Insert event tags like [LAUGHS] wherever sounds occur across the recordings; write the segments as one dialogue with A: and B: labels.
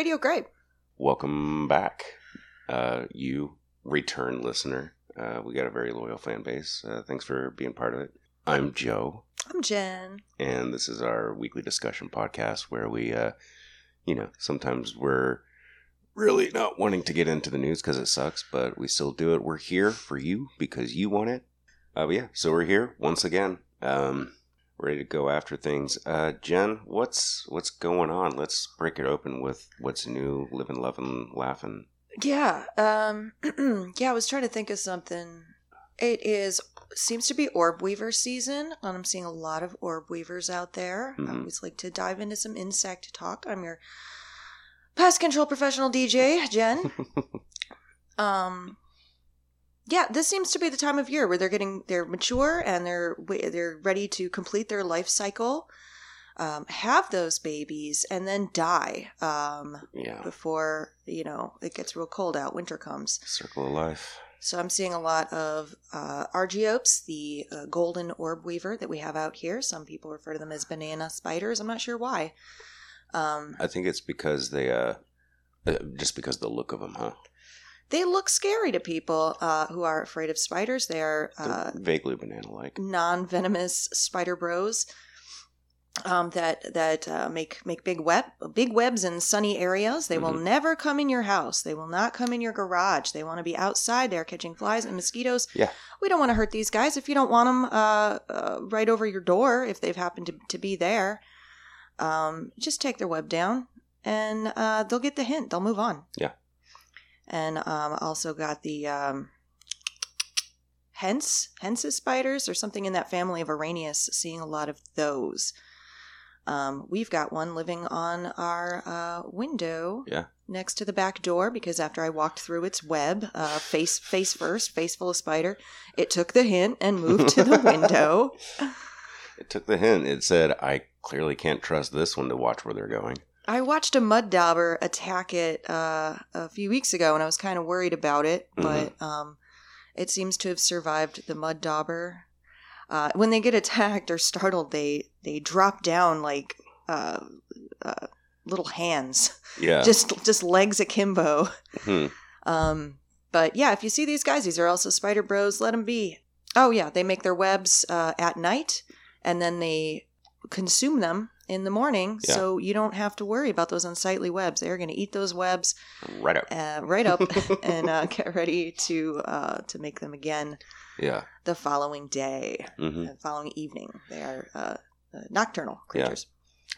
A: Radio Grape. Welcome
B: back, uh, you return listener. Uh, we got a very loyal fan base. Uh, thanks for being part of it. I'm Joe,
A: I'm Jen.
B: and this is our weekly discussion podcast where we, uh, you know, sometimes we're really not wanting to get into the news because it sucks, but we still do it. We're here for you because you want it. Uh, but yeah, so we're here once again, um, ready to go after things. Uh, Jen, what's what's going on? Let's break it open with what's new, living, loving, laughing.
A: Yeah. Um, [CLEARS THROAT] yeah, I was trying to think of something. It is seems to be orb weaver season, and I'm seeing a lot of orb weavers out there. I
B: Mhm.
A: always like to dive into some insect talk. I'm your pest control professional DJ, Jen. [LAUGHS] um yeah this seems to be the time of year where they're getting they're mature and they're they're ready to complete their life cycle um, have those babies and then die um,
B: Yeah,
A: before you know it gets real cold out winter comes.
B: Circle of life.
A: so i'm seeing a lot of uh, argiopes the uh, golden orb weaver that we have out here. Some people refer to them as banana spiders. I'm not sure why. Um,
B: I think it's because they, uh, uh, just because the look of them, huh?
A: They look scary to people uh, who are afraid of spiders they are uh,
B: vaguely banana-like.
A: non-venomous spider bros um, that that uh, make make big web big webs in sunny areas. They will
B: Mhm.
A: never come in your house. They will not come in your garage. They want to be outside They're catching flies and mosquitoes.
B: Yeah.
A: we don't want to hurt these guys. If you don't want them uh, uh, right over your door, if they've happened to, to be there, um, just take their web down, and uh, they'll get the hint. They'll move on.
B: Yeah.
A: And um, also got the. Um, Hentz, Hentz's spiders or something in that family of Araneus, seeing a lot of those. Um, we've got one living on our uh, window
B: Yeah.
A: next to the back door because after I walked through its web, uh, face face first, face full of spider, it took the hint and moved to the window. [LAUGHS]
B: It took the hint. It said, "I clearly can't trust this one to watch where they're going."
A: I watched a mud dauber attack it uh, a few weeks ago, and I was kind of worried about it, but um, it seems to have survived the mud dauber. Uh, when they get [LAUGHS] attacked or startled, they they drop down like uh, uh, little hands,
B: Yeah.
A: just just legs akimbo.
B: Hmm.
A: Um, but yeah, if you see these guys, these are also spider bros. Let them be. Oh yeah, they make their webs uh, at night, and then they consume them in the morning.
B: Yeah.
A: So you don't have to worry about those unsightly webs. They're going to eat those webs
B: right up.
A: uh, right up [LAUGHS] and uh, get ready to uh, to make them again
B: Yeah.
A: the following day,
B: hmm
A: the following evening. They are uh, uh, nocturnal
B: Yeah.
A: creatures.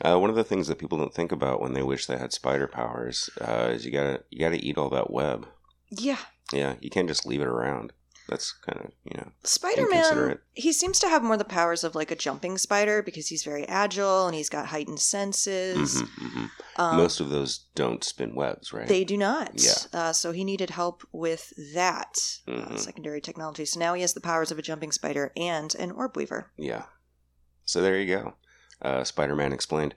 B: Uh, one of the things that people don't think about when they wish they had spider powers uh, is you gotta you gotta eat all that web.
A: Yeah.
B: Yeah, you can't just leave it around. That's kind of you know.
A: Spider Man, he seems to have more the powers of like a jumping spider because he's very agile and he's got heightened senses.
B: mhm, mhm.
A: Um,
B: Most of those don't spin webs, right?
A: They do not.
B: Yeah.
A: Uh, so he needed help with that uh,
B: Mhm.
A: secondary technology. So now he has the powers of a jumping spider and an orb weaver.
B: Yeah. So there you go. Uh, Spider Man explained.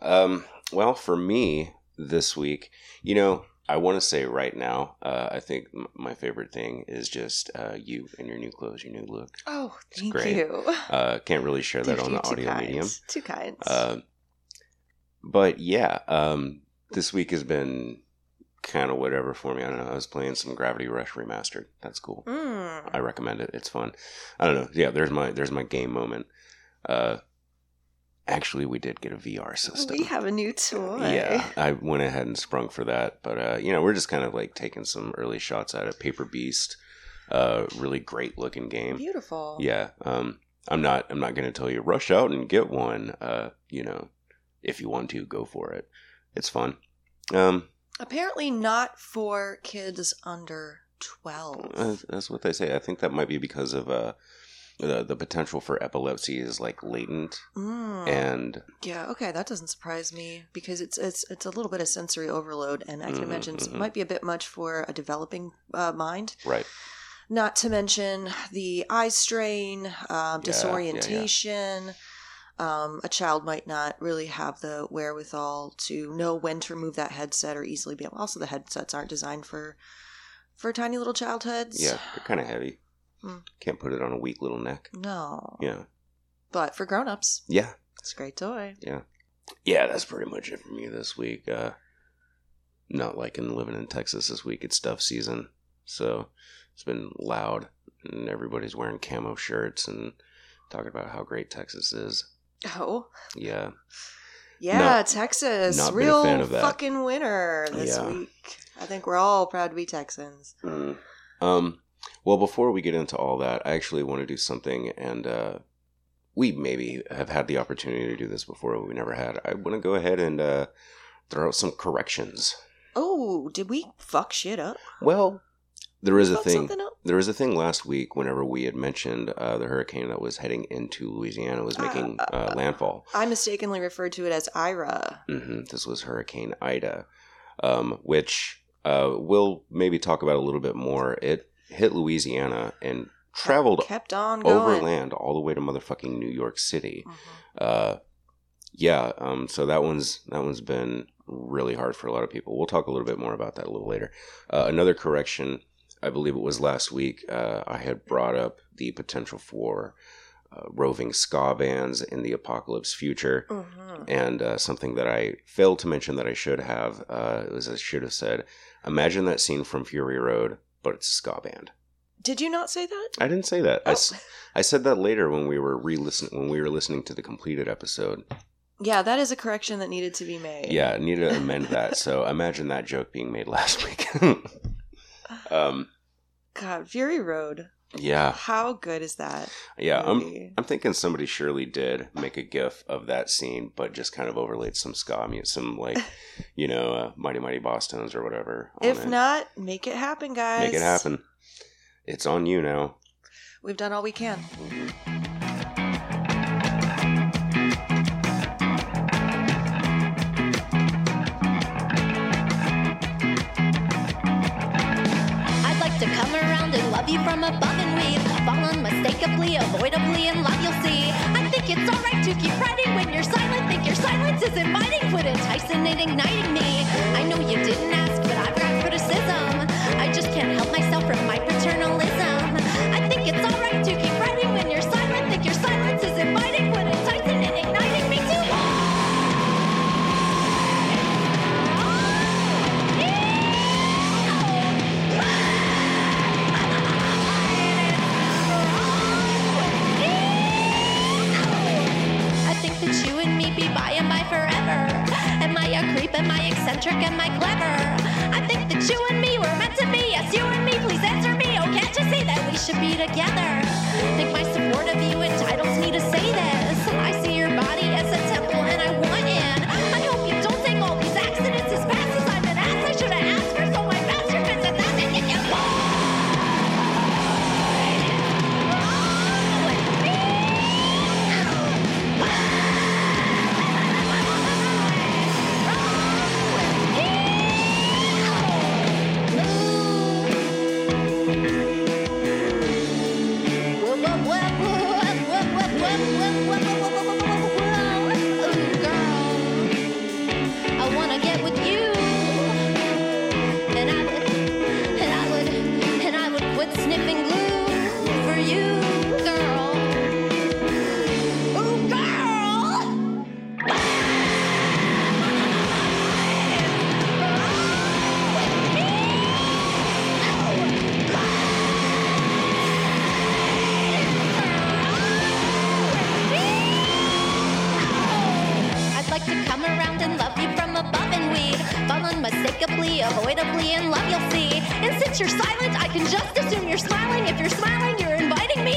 B: Um, well, for me this week, you know, I want to say right now, uh, I think m- my favorite thing is just uh, you and your new clothes, your new look.
A: Oh,
B: It's
A: thank
B: great.
A: you.
B: Uh, can't really share that
A: Thank
B: on the audio medium.
A: Two kinds.
B: Uh, but yeah, um, this week has been kind of whatever for me. I don't know. I was playing some Gravity Rush remastered. That's cool.
A: Mm.
B: I recommend it. It's fun. I don't know. Yeah, there's my there's my game moment. Actually, we did get a VR system.
A: We have a new toy.
B: Yeah, I went ahead and sprung for that. But uh, you know, we're just kind of like taking some early shots at it. Paper Beast, uh, really great looking game.
A: Beautiful.
B: Yeah. Um, I'm not. I'm not going to tell you rush out and get one. Uh, you know, if you want to, go for it. It's fun. Um,
A: Apparently not for kids under 12.
B: uh, that's what they say. I think that might be because of uh, the the potential for epilepsy is like latent,
A: Mm.
B: and
A: yeah, okay, that doesn't surprise me because it's it's it's a little bit of sensory overload, and I can
B: Mhm,
A: imagine it
B: mhm.
A: might be a bit much for a developing uh, mind.
B: right.
A: Not to mention the eye strain, um, disorientation. Um, a child might not really have the wherewithal to know when to remove that headset or easily be able. Also, the headsets aren't designed for for tiny little childhoods.
B: Yeah, they're kind of heavy.
A: Hmm.
B: Can't put it on a weak little neck.
A: No.
B: Yeah.
A: but for grown-ups,
B: Yeah,
A: it's a great toy.
B: yeah, Yeah, that's pretty much it for me this week. Uh, not liking living in Texas this week. It's stuff season, so it's been loud, and everybody's wearing camo shirts and talking about how great Texas is.
A: Oh,
B: Yeah,
A: yeah,
B: Not-
A: Texas,
B: not been a
A: real
B: fan of that.
A: fucking winner this
B: Yeah.
A: week. I think we're all proud to be Texans.
B: Mm. Um, well, before we get into all that, I actually want to do something, and uh, we maybe have had the opportunity to do this before, but we never had. I want to go ahead and uh, throw out some corrections.
A: Oh, did we fuck shit up?
B: Well, there is a thing. There was a thing last week whenever we had mentioned uh, the hurricane that was heading into Louisiana was making
A: Uh,
B: uh, landfall.
A: I mistakenly referred to it as Ira.
B: hmm This was Hurricane Ida, um, which uh, we'll maybe talk about a little bit more. It hit Louisiana and traveled
A: Kept on going.
B: overland all the way to motherfucking New York City.
A: Mhm.
B: Uh, yeah, um, so that one's that one's been really hard for a lot of people. We'll talk a little bit more about that a little later. Uh, another correction, I believe it was last week. Uh, I had brought up the potential for uh, roving ska bands in the apocalypse future.
A: Mhm.
B: And uh, something that I failed to mention that I should have uh, was I should have said, imagine that scene from Fury Road, but it's a ska band.
A: Did you not say that?
B: I didn't say that. I,
A: Oh.
B: s- I said that later when we were re-listening when we were listening to the completed episode.
A: Yeah, that is a correction that needed to be made.
B: Yeah, I need to [LAUGHS] amend that. So imagine that joke being made last week. [LAUGHS] um,
A: God, Fury Road.
B: Yeah,
A: How good is that?
B: yeah. I'm? I'm thinking somebody surely did make a GIF of that scene, but just kind of overlaid some ska music, some like, [LAUGHS] you know, uh, Mighty Mighty Bosstones or whatever.
A: if
B: it.
A: not, make it happen, guys.
B: make it happen. It's on you now.
A: We've done all we can.
C: I'd like to come around and love you from above and we'd fall unmistakably, avoidably in love, you'll see. I think it's alright to keep writing when you're silent. Think your silence is inviting, quit enticing and igniting me. I know you didn't ask, but I've got criticism. I just can't help Eccentric? Am I clever? I think that you and me were meant to be. Yes, you and me, please answer me. Oh, can't you see that we should be together?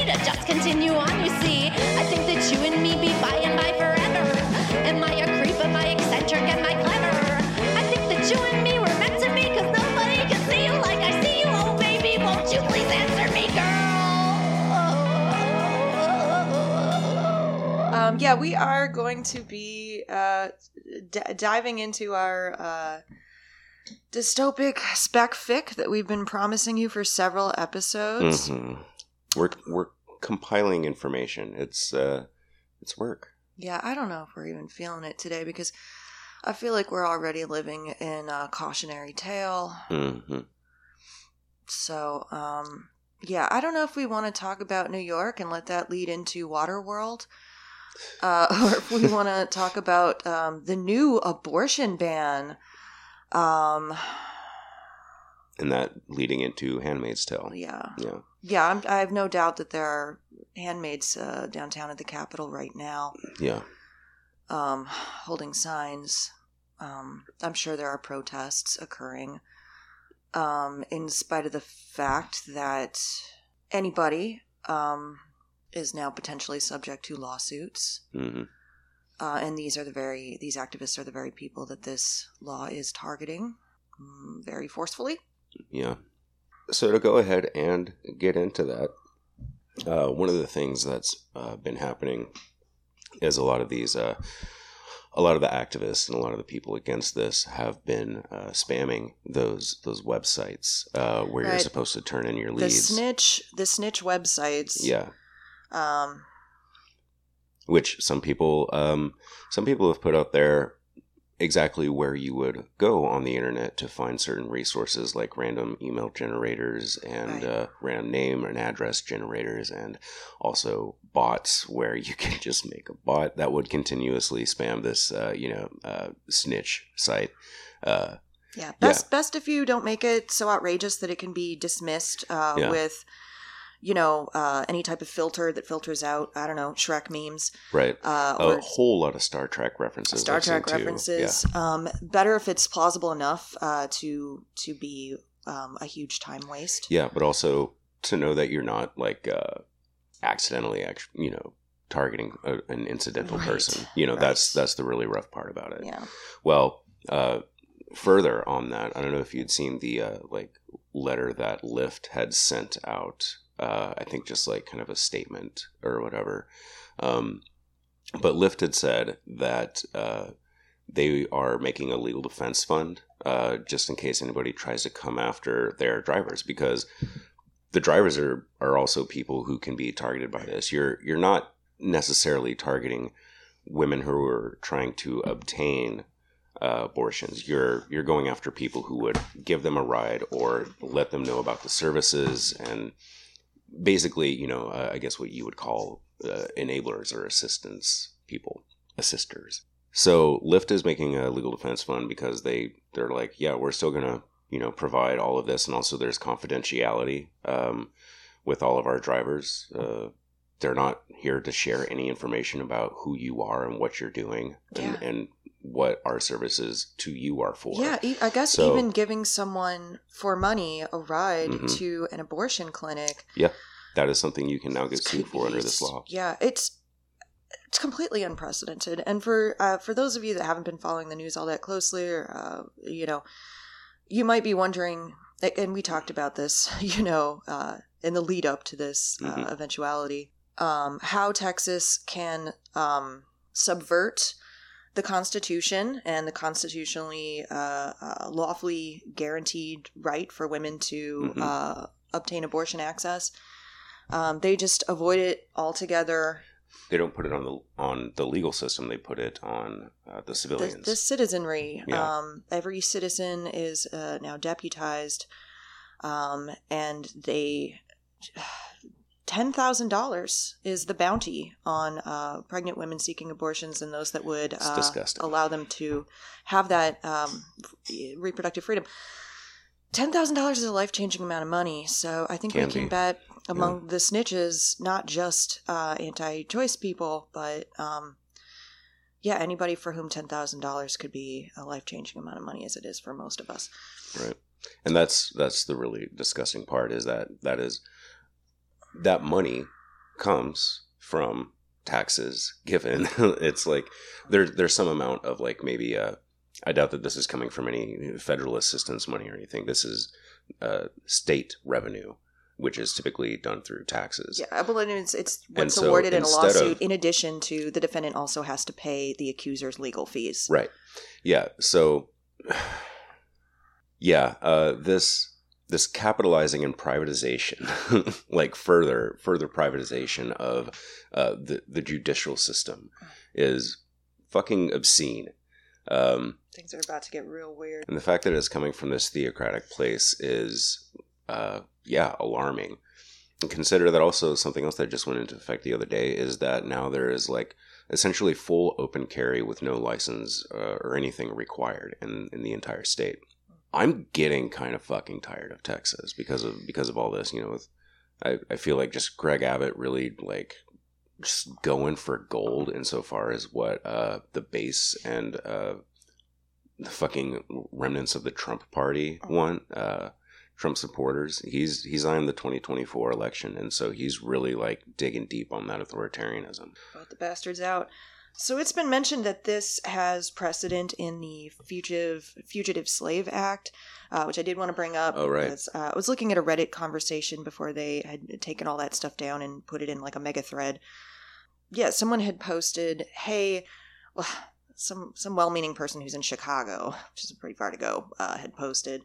C: To just continue on, you see. I think that you and me be by and by forever. Am I a creep? Am I eccentric? Am I clever? I think that you and me were meant to be, cause nobody can see you like I see you. Oh, baby, won't you please answer me, girl?
A: Um, yeah, we are going to be uh, d- diving into our uh, dystopic spec fic that we've been promising you for several episodes.
B: hmm We're we're compiling information. It's uh, it's work.
A: Yeah, I don't know if we're even feeling it today because I feel like we're already living in a cautionary tale.
B: hmm
A: So, um, yeah, I don't know if we want to talk about New York and let that lead into Waterworld, uh, [LAUGHS] or if we want to talk about um, the new abortion ban. Um,
B: and that leading into Handmaid's Tale.
A: yeah,
B: Yeah,
A: yeah. I'm, I have no doubt that there are handmaids uh, downtown at the Capitol right now,
B: yeah,
A: um, holding signs. Um, I'm sure there are protests occurring. Um, in spite of the fact that anybody um, is now potentially subject to lawsuits.
B: hmm
A: Uh, and these are the very these activists are the very people that this law is targeting mm, very forcefully.
B: yeah. So to go ahead and get into that, uh, one of the things that's uh, been happening is a lot of these, uh, a lot of the activists and a lot of the people against this have been uh, spamming those those websites uh, where you're supposed to turn in your leads.
A: The snitch the snitch websites.
B: Yeah,
A: Um,
B: which some people um, some people have put out there exactly where you would go on the internet to find certain resources like random email generators and
A: Right.
B: uh, random name and address generators and also bots where you [LAUGHS] can just make a bot that would continuously spam this uh, you know uh, snitch site uh,
A: yeah. Best best if you don't make it so outrageous that it can be dismissed uh,
B: Yeah.
A: with you know uh, any type of filter that filters out I don't know Shrek memes
B: right
A: uh,
B: a whole lot of star trek references
A: Star
B: I've
A: Trek references. Um, better if it's plausible enough uh, to to be um, a huge time waste.
B: Yeah, but also to know that you're not like uh, accidentally, you know, targeting a, an incidental
A: Right,
B: person. You know, that's
A: right.
B: that's the really rough part about it.
A: Yeah.
B: Well, uh, further on that, I don't know if you'd seen the uh, like letter that Lyft had sent out. Uh, I think just like kind of a statement or whatever. Um, but Lyft had said that uh, they are making a legal defense fund uh, just in case anybody tries to come after their drivers because the drivers are are also people who can be targeted by this. You're you're not necessarily targeting women who are trying to obtain uh, abortions. You're you're going after people who would give them a ride or let them know about the services and basically, you know, uh, I guess what you would call uh, enablers or assistance people, assisters. So Lyft is making a legal defense fund because they they're like, yeah, we're still gonna you know provide all of this, and also there's confidentiality um, with all of our drivers. Uh, they're not here to share any information about who you are and what you're doing and, and what our services to you are for.
A: Yeah, I guess
B: So-
A: even giving someone for money a ride
B: Mhm.
A: to an abortion clinic Yeah,
B: that is something you can now get sued for under this law.
A: Yeah, it's it's completely unprecedented. And for uh, for those of you that haven't been following the news all that closely, or uh, you know, you might be wondering. And we talked about this, [LAUGHS] you know, uh, in the lead up to this uh,
B: Mhm.
A: eventuality, um, how Texas can um, subvert the Constitution and the constitutionally uh, uh, lawfully guaranteed right for women to
B: Mhm.
A: uh, obtain abortion access. Um, they just avoid it altogether.
B: They don't put it on the on the legal system; they put it on uh, the
A: The,
B: civilians.
A: the citizenry.
B: Yeah.
A: Um, every citizen is uh, now deputized, um, and they. Ten thousand dollars is the bounty on uh, pregnant women seeking abortions and those that would uh, allow them to have that um, reproductive freedom. Ten thousand dollars is a life changing amount of money, so I think
B: Can
A: we can
B: be.
A: bet among the snitches, not just uh, anti choice people, but um, yeah, anybody for whom ten thousand dollars could be a life changing amount of money, as it is for most of us.
B: right and that's that's the really disgusting part is that that is that money comes from taxes given [LAUGHS] it's like there there's some amount of like maybe uh i doubt that this is coming from any federal assistance money or anything this is uh state revenue which is typically done through taxes
A: Yeah, well, and it's it's what's
B: so
A: awarded in a lawsuit.
B: of-
A: in addition to the defendant also has to pay the accuser's legal fees.
B: Right. Yeah. So, [SIGHS] yeah, uh, this this capitalizing and privatization, [LAUGHS] like further further privatization of uh, the the judicial system, is fucking obscene. Um,
A: Things are about to get real weird.
B: and the fact that it's coming from this theocratic place is, uh, yeah, alarming. And consider that also something else that just went into effect the other day is that now there is like essentially full open carry with no license uh, or anything required in, in the entire state. I'm getting kind of fucking tired of Texas because of because of all this. You know, with I, I feel like just Greg Abbott really like just going for gold insofar as what uh, the base and uh, the fucking remnants of the Trump party want. Uh, Trump supporters. He's he's on the 2024 election, and so he's really like digging deep on that authoritarianism.
A: Vote the bastards out. So it's been mentioned that this has precedent in the Fugitive Fugitive Slave Act, uh, which I did want to bring up.
B: Oh, right.
A: uh, I was looking at a Reddit conversation before they had taken all that stuff down and put it in like a mega thread. Yeah, someone had posted, "Hey, well, [SIGHS] some some well-meaning person who's in Chicago, which is pretty far to go, uh, had posted."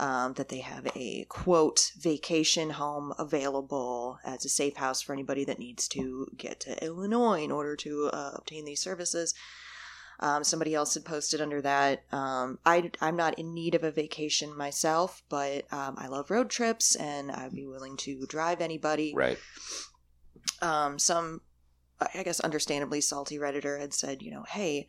A: Um, that they have a quote vacation home available as a safe house for anybody that needs to get to Illinois in order to uh, obtain these services. Um, somebody else had posted under that. Um, I, I'm not in need of a vacation myself, but um, I love road trips and I'd be willing to drive anybody.
B: Right.
A: Um, some, I guess, understandably salty Redditor had said, you know, hey,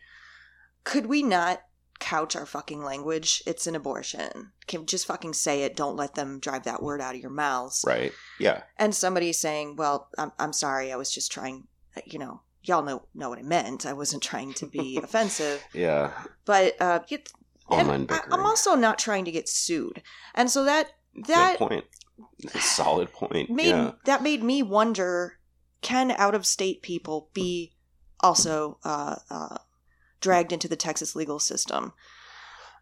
A: could we not couch our fucking language? It's an abortion. Can just fucking say it. Don't let them drive that word out of your mouths.
B: Right. Yeah.
A: And somebody saying, well, I'm, I'm sorry. I was just trying, you know, y'all know, know what I meant. I wasn't trying to be [LAUGHS] offensive.
B: Yeah.
A: But, uh, it, and I, I'm also not trying to get sued. And so that, that
B: Good point. Solid point.
A: made
B: yeah.
A: that made me wonder can out of state people be also uh, uh, dragged into the Texas legal system?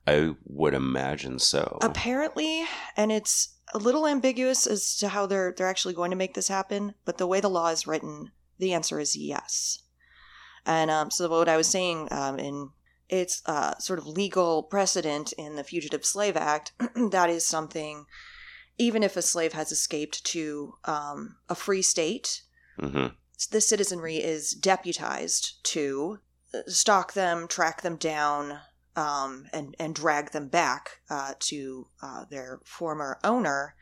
B: I would imagine so.
A: Apparently, and it's a little ambiguous as to how they're they're actually going to make this happen. But the way the law is written, the answer is yes. And um, so what I was saying um, in its uh, sort of legal precedent in the Fugitive Slave Act, [CLEARS THROAT] that is something. Even if a slave has escaped to um, a free state,
B: hmm
A: the citizenry is deputized to stalk them, track them down, um, and and drag them back uh, to uh, their former owner.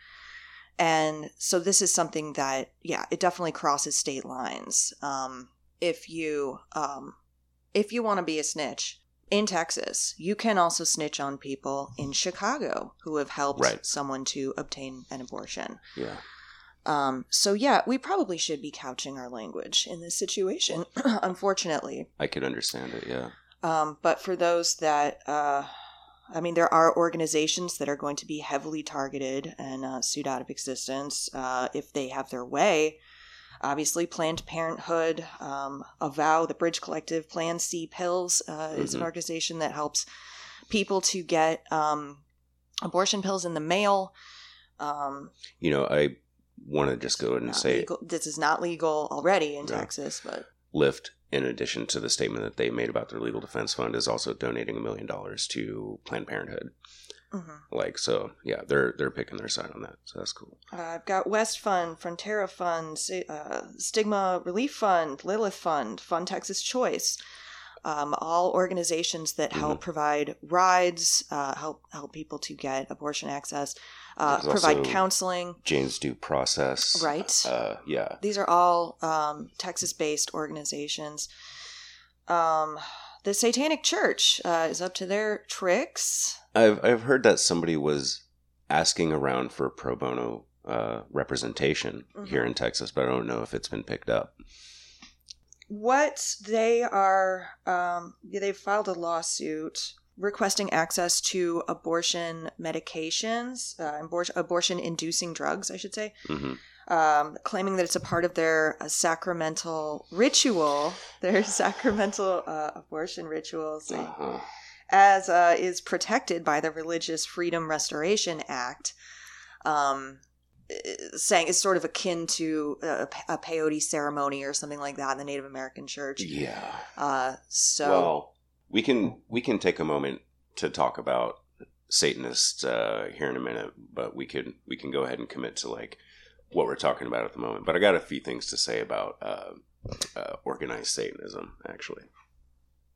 A: And so this is something that, yeah, it definitely crosses state lines. Um, if you um, if you want to be a snitch in Texas, you can also snitch on people in Chicago who have helped
B: Right.
A: someone to obtain an abortion.
B: Yeah.
A: Um, so yeah, we probably should be couching our language in this situation, [CLEARS THROAT] unfortunately.
B: I could understand it. Yeah.
A: Um, but for those that, uh, I mean, there are organizations that are going to be heavily targeted and uh, sued out of existence uh, if they have their way. Obviously, Planned Parenthood, um, Avow, the Bridge Collective, Plan C Pills uh, is an
B: Mhm.
A: organization that helps people to get um, abortion pills in the mail. Um,
B: You know, I want to just go ahead and
A: not
B: say
A: legal. this is not legal already in
B: No.
A: Texas, but
B: Lyft, in addition to the statement that they made about their legal defense fund, is also donating a million dollars to Planned Parenthood.
A: mhm.
B: Like, so yeah, they're they're picking their side on that. So that's cool.
A: uh, I've got West Fund, Frontera Fund, uh, Stigma Relief Fund, Lilith Fund, Fund Texas Choice. Um, all organizations that help provide rides, uh, help help people to get abortion access, uh, provide counseling.
B: Jane's due process.
A: Right.
B: Uh, yeah.
A: These are all um, Texas-based organizations. Um, the Satanic Church uh, is up to their tricks.
B: I've I've heard that somebody was asking around for pro bono uh, representation
A: Mhm.
B: here in Texas, but I don't know if it's been picked up.
A: What they are um, they've filed a lawsuit requesting access to abortion medications uh, abortion, abortion inducing drugs i should say
B: hmm
A: um, claiming that it's a part of their uh, sacramental ritual [LAUGHS] their sacramental uh, abortion rituals
B: Uh-huh.
A: as uh, is protected by the religious freedom restoration act um, saying is sort of akin to a, a peyote ceremony or something like that in the native american church
B: Yeah.
A: uh, so
B: Well, we can we can take a moment to talk about Satanists uh, here in a minute, but we can we can go ahead and commit to like what we're talking about at the moment. But I got a few things to say about uh, uh, organized Satanism actually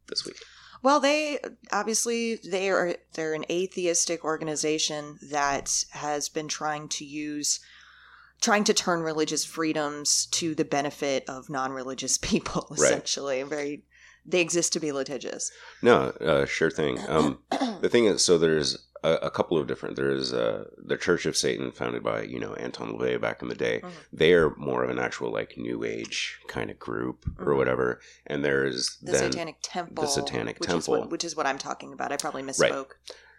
B: this week.
A: Well they obviously they are they're an atheistic organization that has been trying to use trying to turn religious freedoms to the benefit of non-religious [LAUGHS] people.
B: Right.
A: Essentially, very they exist to be litigious.
B: No, uh, sure thing. Um, [CLEARS THROAT] the thing is, so there's a, a couple of different. There's uh, the Church of Satan, founded by you know Anton LaVey back in the day.
A: Mhm.
B: They are more of an actual like New Age kind of group or
A: Mhm.
B: whatever. And there's
A: The
B: then
A: Satanic Temple.
B: The Satanic
A: which Is
B: Temple.
A: what, which is what I'm talking about. I probably
B: Right.
A: misspoke.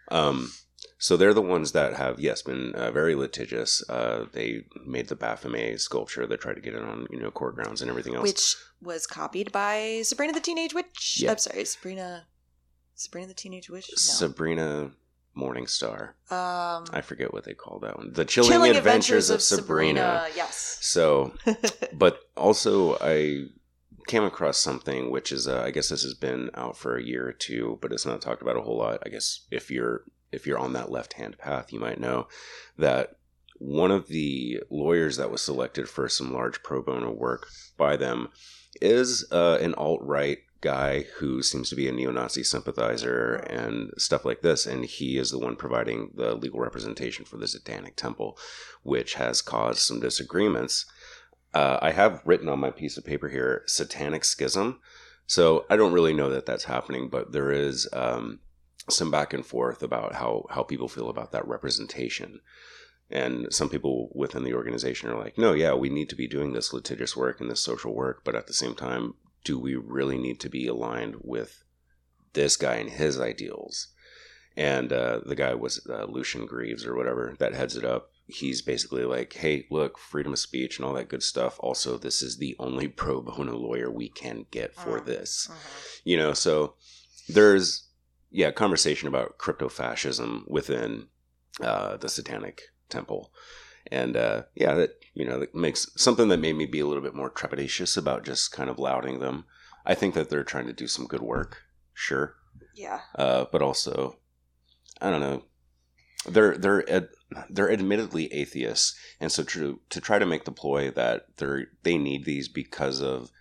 B: Um, so they're the ones that have, yes, been uh, very litigious. Uh, they made the Baphomet sculpture. They tried to get it on, you know, court grounds and everything else.
A: Which was copied by Sabrina the Teenage Witch.
B: Yeah.
A: I'm sorry, Sabrina. Sabrina the Teenage Witch. No.
B: Sabrina Morningstar.
A: um,
B: I forget what they call that one. The Chilling, Adventures, of Sabrina.
A: Yes.
B: So, [LAUGHS] but also I came across something which is, uh, I guess this has been out for a year or two, but it's not talked about a whole lot. I guess if you're if you're on that left hand path, you might know that one of the lawyers that was selected for some large pro bono work by them is uh, an alt right guy who seems to be a neo-Nazi sympathizer and stuff like this, and he is the one providing the legal representation for the Satanic Temple, which has caused some disagreements. Uh, I have written on my piece of paper here "satanic schism," so I don't really know that that's happening, but there is um, some back and forth about how how people feel about that representation. And some people within the organization are like, no, yeah, we need to be doing this litigious work and this social work, but at the same time, do we really need to be aligned with this guy and his ideals? And uh, the guy was uh, Lucien Greaves or whatever that heads it up. He's basically like, hey, look, freedom of speech and all that good stuff. Also, this is the only [LAUGHS] pro bono lawyer we can get for
A: Mm.
B: this.
A: Mhm.
B: You know, so there's, yeah, conversation about crypto fascism within uh, the Satanic Temple. And uh, yeah, that, you know, that makes something that made me be a little bit more trepidatious about just kind of lauding them. I think that they're trying to do some good work, sure
A: Yeah.
B: uh, but also I don't know. They're they're ad, they're admittedly atheists, and so to to try to make the ploy that they're they need these because of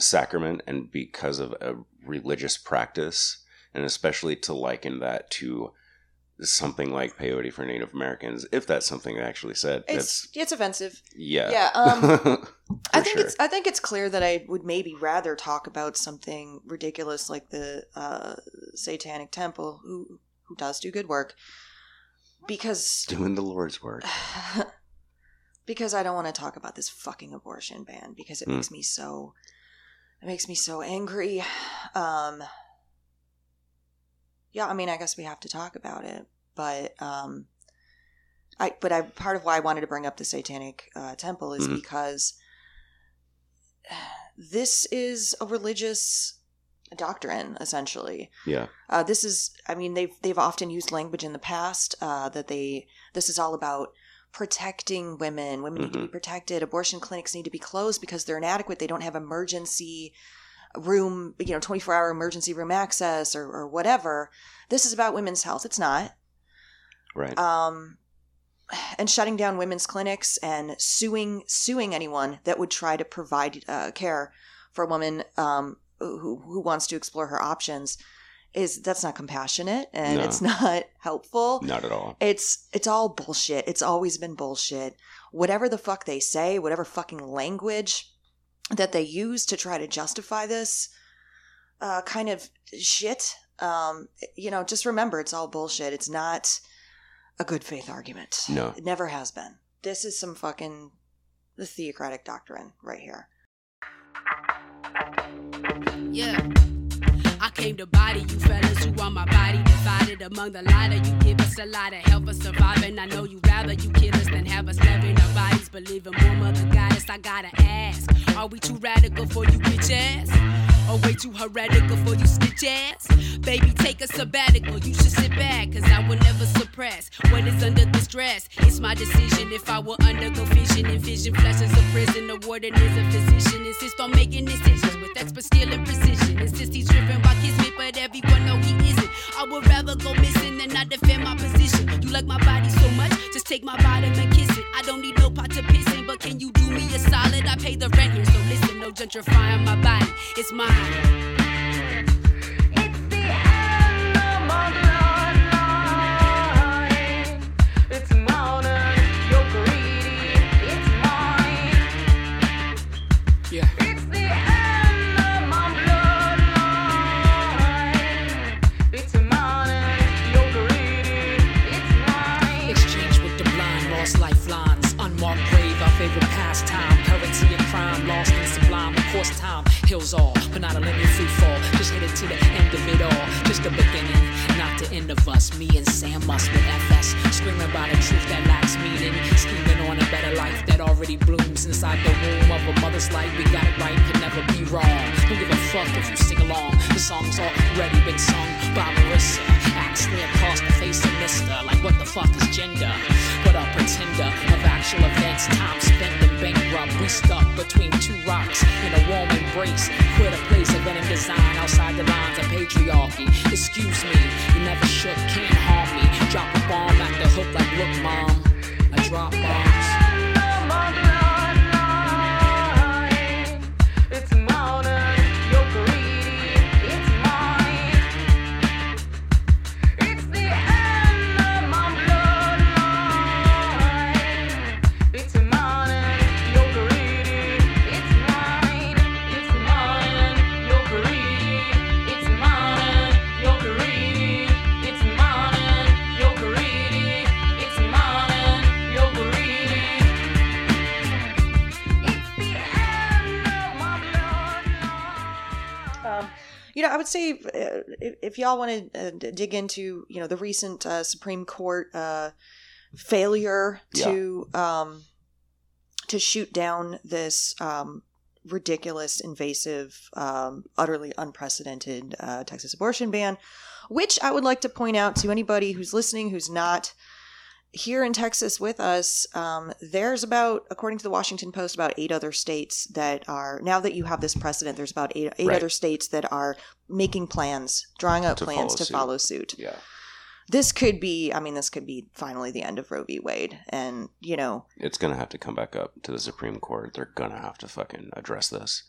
B: sacrament and because of a religious practice, and especially to liken that to something like peyote for Native Americans, if that's something they actually said.
A: It's it's offensive.
B: yeah.
A: Yeah. [LAUGHS] Um, I think
B: sure.
A: it's I think it's clear that I would maybe rather talk about something ridiculous like the uh, Satanic Temple, who who does do good work, because
B: doing the Lord's work. [SIGHS]
A: because I don't want to talk about this fucking abortion ban because it
B: Mm.
A: makes me so it makes me so angry. [SIGHS] Um Yeah, I mean, I guess we have to talk about it, but um I but I part of why I wanted to bring up the Satanic uh, Temple is
B: Mhm.
A: because [SIGHS] this is a religious doctrine essentially.
B: Yeah.
A: Uh, this is, I mean, they've they've often used language in the past uh, that they this is all about protecting women. Women need to be protected. Abortion clinics need to be closed because they're inadequate. They don't have emergency room, you know, twenty four hour emergency room access or, or whatever. This is about women's health. It's not.
B: Right.
A: Um, and shutting down women's clinics and suing suing anyone that would try to provide uh, care for a woman um, who who wants to explore her options is that's not compassionate and
B: No.
A: it's [LAUGHS] not helpful.
B: Not at all.
A: It's it's all bullshit. It's always been bullshit. Whatever the fuck they say, whatever fucking language that they use to try to justify this uh, kind of shit, um, you know, just remember it's all bullshit. It's not a good faith argument.
B: No.
A: It never has been. This is some fucking the theocratic doctrine right here.
D: Yeah. I came to body you fellas who want my body divided among the lot of you. Give us a lot of help us surviving. I know you rather you kill us than have us loving our bodies. Believing more mother goddess. I gotta ask, are we too radical for you bitch ass? Or way too heretical for you snitch ass? Baby, take a sabbatical. You should sit back, cause I will never suppress what is under the stress. It's my decision if I will undergo vision. Envision flesh as a prison. The warden is a physician. Insist on making decisions with expert skill and precision. Insist he's driven by kismet, but everyone know he isn't. I would rather go missing than not defend my position. You like my body so much, just take my bottom and kiss it. I don't need no pot to piss but can you do me a solid? I pay the rent here, so listen, no gentrifying my body. It's mine.
E: If,
A: if y'all want to uh, dig into, you know, the recent uh, Supreme Court uh, failure to um, to shoot down this um, ridiculous, invasive, um, utterly unprecedented uh, Texas abortion ban, which I would like to point out to anybody who's listening who's not here in Texas with us, um, there's about, according to the Washington Post, about eight other states that are now that you have this precedent. There's about eight, eight
B: Right.
A: other states that are making plans, drawing up
B: To
A: plans
B: follow
A: to
B: suit.
A: follow suit.
B: Yeah.
A: This could be, I mean, this could be finally the end of Roe v. Wade, and you know,
B: It's gonna have to come back up to the Supreme Court. They're gonna have to fucking address this.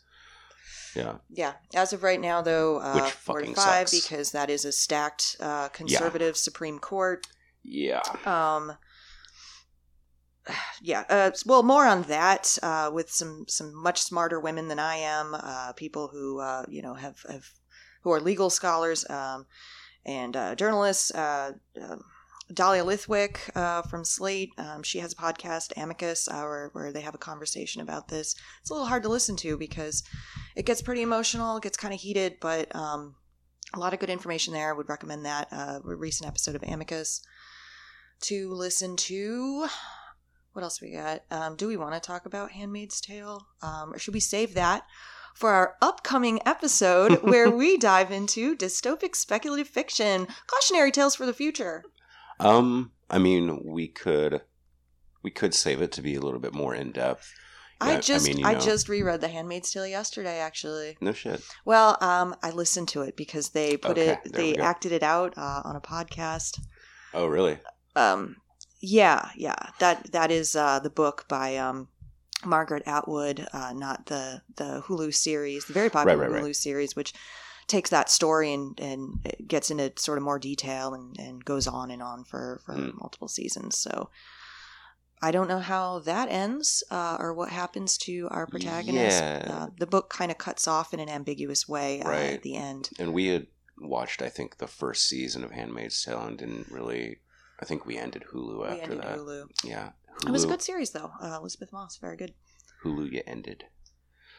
B: Yeah.
A: yeah. As of right now, though, uh,
B: Which
A: four to five
B: sucks.
A: because that is a stacked uh, conservative Supreme Court.
B: Yeah.
A: um [SIGHS] yeah uh, well more on that uh, with some some much smarter women than i am uh, people who uh, you know have, have who are legal scholars um, and uh, journalists uh, um dahlia lithwick from slate um, she has a podcast amicus where, where they have a conversation about this. It's a little hard to listen to because it gets pretty emotional it gets kind of heated but um, a lot of good information there. I would recommend that recent episode of amicus to listen to. What else we got? Um, do we want to talk about Handmaid's Tale, um, or should we save that for our upcoming episode [LAUGHS] where we dive into dystopic speculative fiction, cautionary tales for the future?
B: Um. I mean, we could, we could save it to be a little bit more in depth.
A: I just I,
B: mean, you know-
A: just reread The Handmaid's Tale yesterday, actually.
B: No shit.
A: Well, um, I listened to it because they put
B: Okay,
A: it, they acted it out uh, on a podcast.
B: Oh, really?
A: Um yeah yeah that that is uh the book by um margaret atwood uh not the the hulu series the very popular
B: right, right.
A: hulu series which takes that story and and gets into sort of more detail and and goes on and on for for
B: Mm.
A: multiple seasons so I don't know how that ends uh, or what happens to our protagonist.
B: Yeah.
A: Uh, the book kind of cuts off in an ambiguous way uh,
B: Right.
A: at the end.
B: And we had watched, I think, the first season of *Handmaid's Tale* and didn't really. I think we ended Hulu
A: We
B: after
A: ended
B: that.
A: Hulu.
B: Yeah. Hulu,
A: It was a good series, though. Uh, Elisabeth Moss, very good.
B: Hulu, you ended.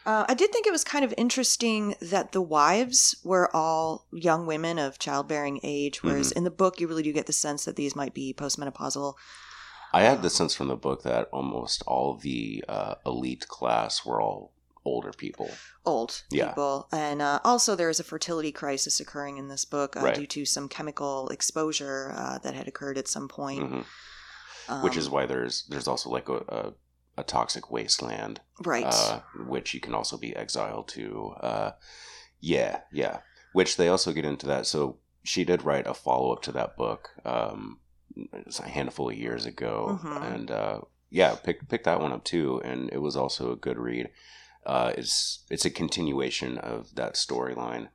A: Uh, I did think it was kind of interesting that the wives were all young women of childbearing age, whereas
B: Mm-hmm.
A: in the book you really do get the sense that these might be postmenopausal.
B: I had the sense from the book that almost all the uh, elite class were all older people.
A: old
B: Yeah.
A: people. And uh, also, there is a fertility crisis occurring in this book uh,
B: Right.
A: due to some chemical exposure uh, that had occurred at some point.
B: Mhm.
A: Um,
B: Which is why there's there's also like a, a, a toxic wasteland,
A: right.
B: uh, which you can also be exiled to. Uh, yeah, yeah. Which they also get into that. So she did write a follow up to that book. Um, a handful of years ago,
A: Mhm.
B: and uh, yeah, pick pick that one up too. And it was also a good read. Uh, it's it's a continuation of that storyline,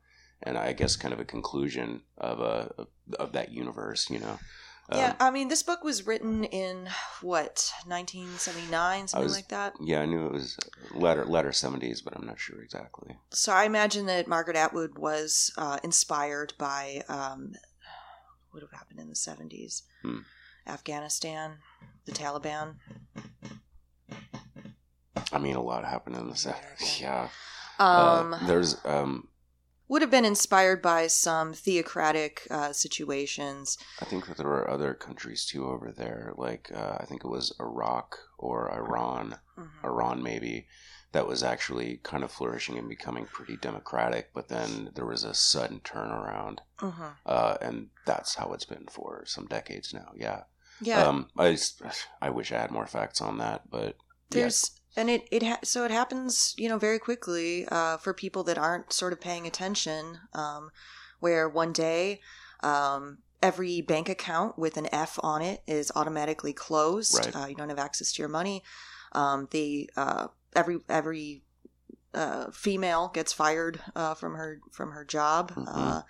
B: and I guess kind of a conclusion of a of that universe. You know.
A: yeah,
B: Um,
A: I mean, this book was written in what 1979, something
B: was-
A: like that.
B: Yeah, I knew it was letter letter seventies, but I'm not sure exactly.
A: So I imagine that Margaret Atwood was uh, inspired by um, what would have happened in the 70s
B: Hmm.
A: Afghanistan, the Taliban.
B: I mean, a lot happened in the
A: America. [LAUGHS]
B: Yeah.
A: Um,
B: uh, there's um,
A: would have been inspired by some theocratic uh, situations.
B: I think that there were other countries too over there. Like uh, I think it was Iraq or Iran,
A: Mhm.
B: Iran maybe, that was actually kind of flourishing and becoming pretty democratic. But then there was a sudden turnaround,
A: Mhm.
B: uh, and that's how it's been for some decades now. Yeah.
A: Yeah,
B: Um, I [SIGHS] I wish I had more facts on that, but
A: there's and it it ha- so it happens you know very quickly uh, for people that aren't sort of paying attention um, where one day um, every bank account with an f on it is automatically closed
B: Right.
A: uh, you don't have access to your money. Um, the uh, every every uh, female gets fired uh, from her from her job.
B: Mhm.
A: uh,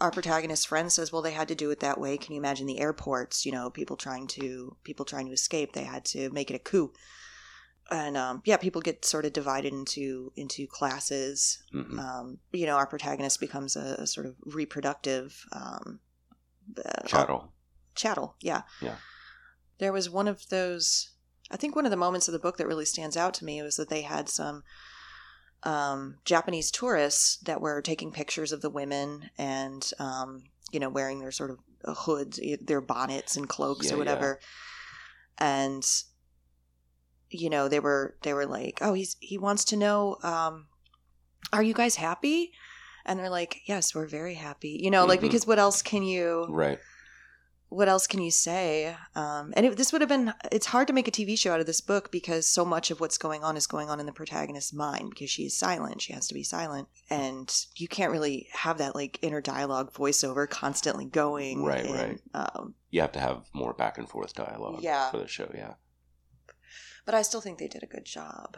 A: our protagonist friend says well they had to do it that way. Can you imagine the airports you know people trying to people trying to escape. They had to make it a coup and um, yeah people get sort of divided into into classes
B: Mhm.
A: um, you know our protagonist becomes a, a sort of reproductive um, uh,
B: chattel.
A: chattel yeah
B: Yeah.
A: there was one of those i think one of the moments of the book that really stands out to me was that they had some um, japanese tourists that were taking pictures of the women and um, you know wearing their sort of hoods their bonnets and cloaks
B: Yeah,
A: or
B: yeah.
A: whatever and you know they were they were like oh he's he wants to know um are you guys happy and they're like yes we're very happy you know like
B: Mhm.
A: because what else can you
B: Right.
A: what else can you say? Um, and it, this would have been, it's hard to make a TV show out of this book because so much of what's going on is going on in the protagonist's mind because she is silent. She has to be silent. And you can't really have that like inner dialogue voiceover constantly going.
B: Right,
A: and,
B: right.
A: Um,
B: You have to have more back and forth dialogue
A: Yeah.
B: for the show. Yeah.
A: But I still think they did a good job.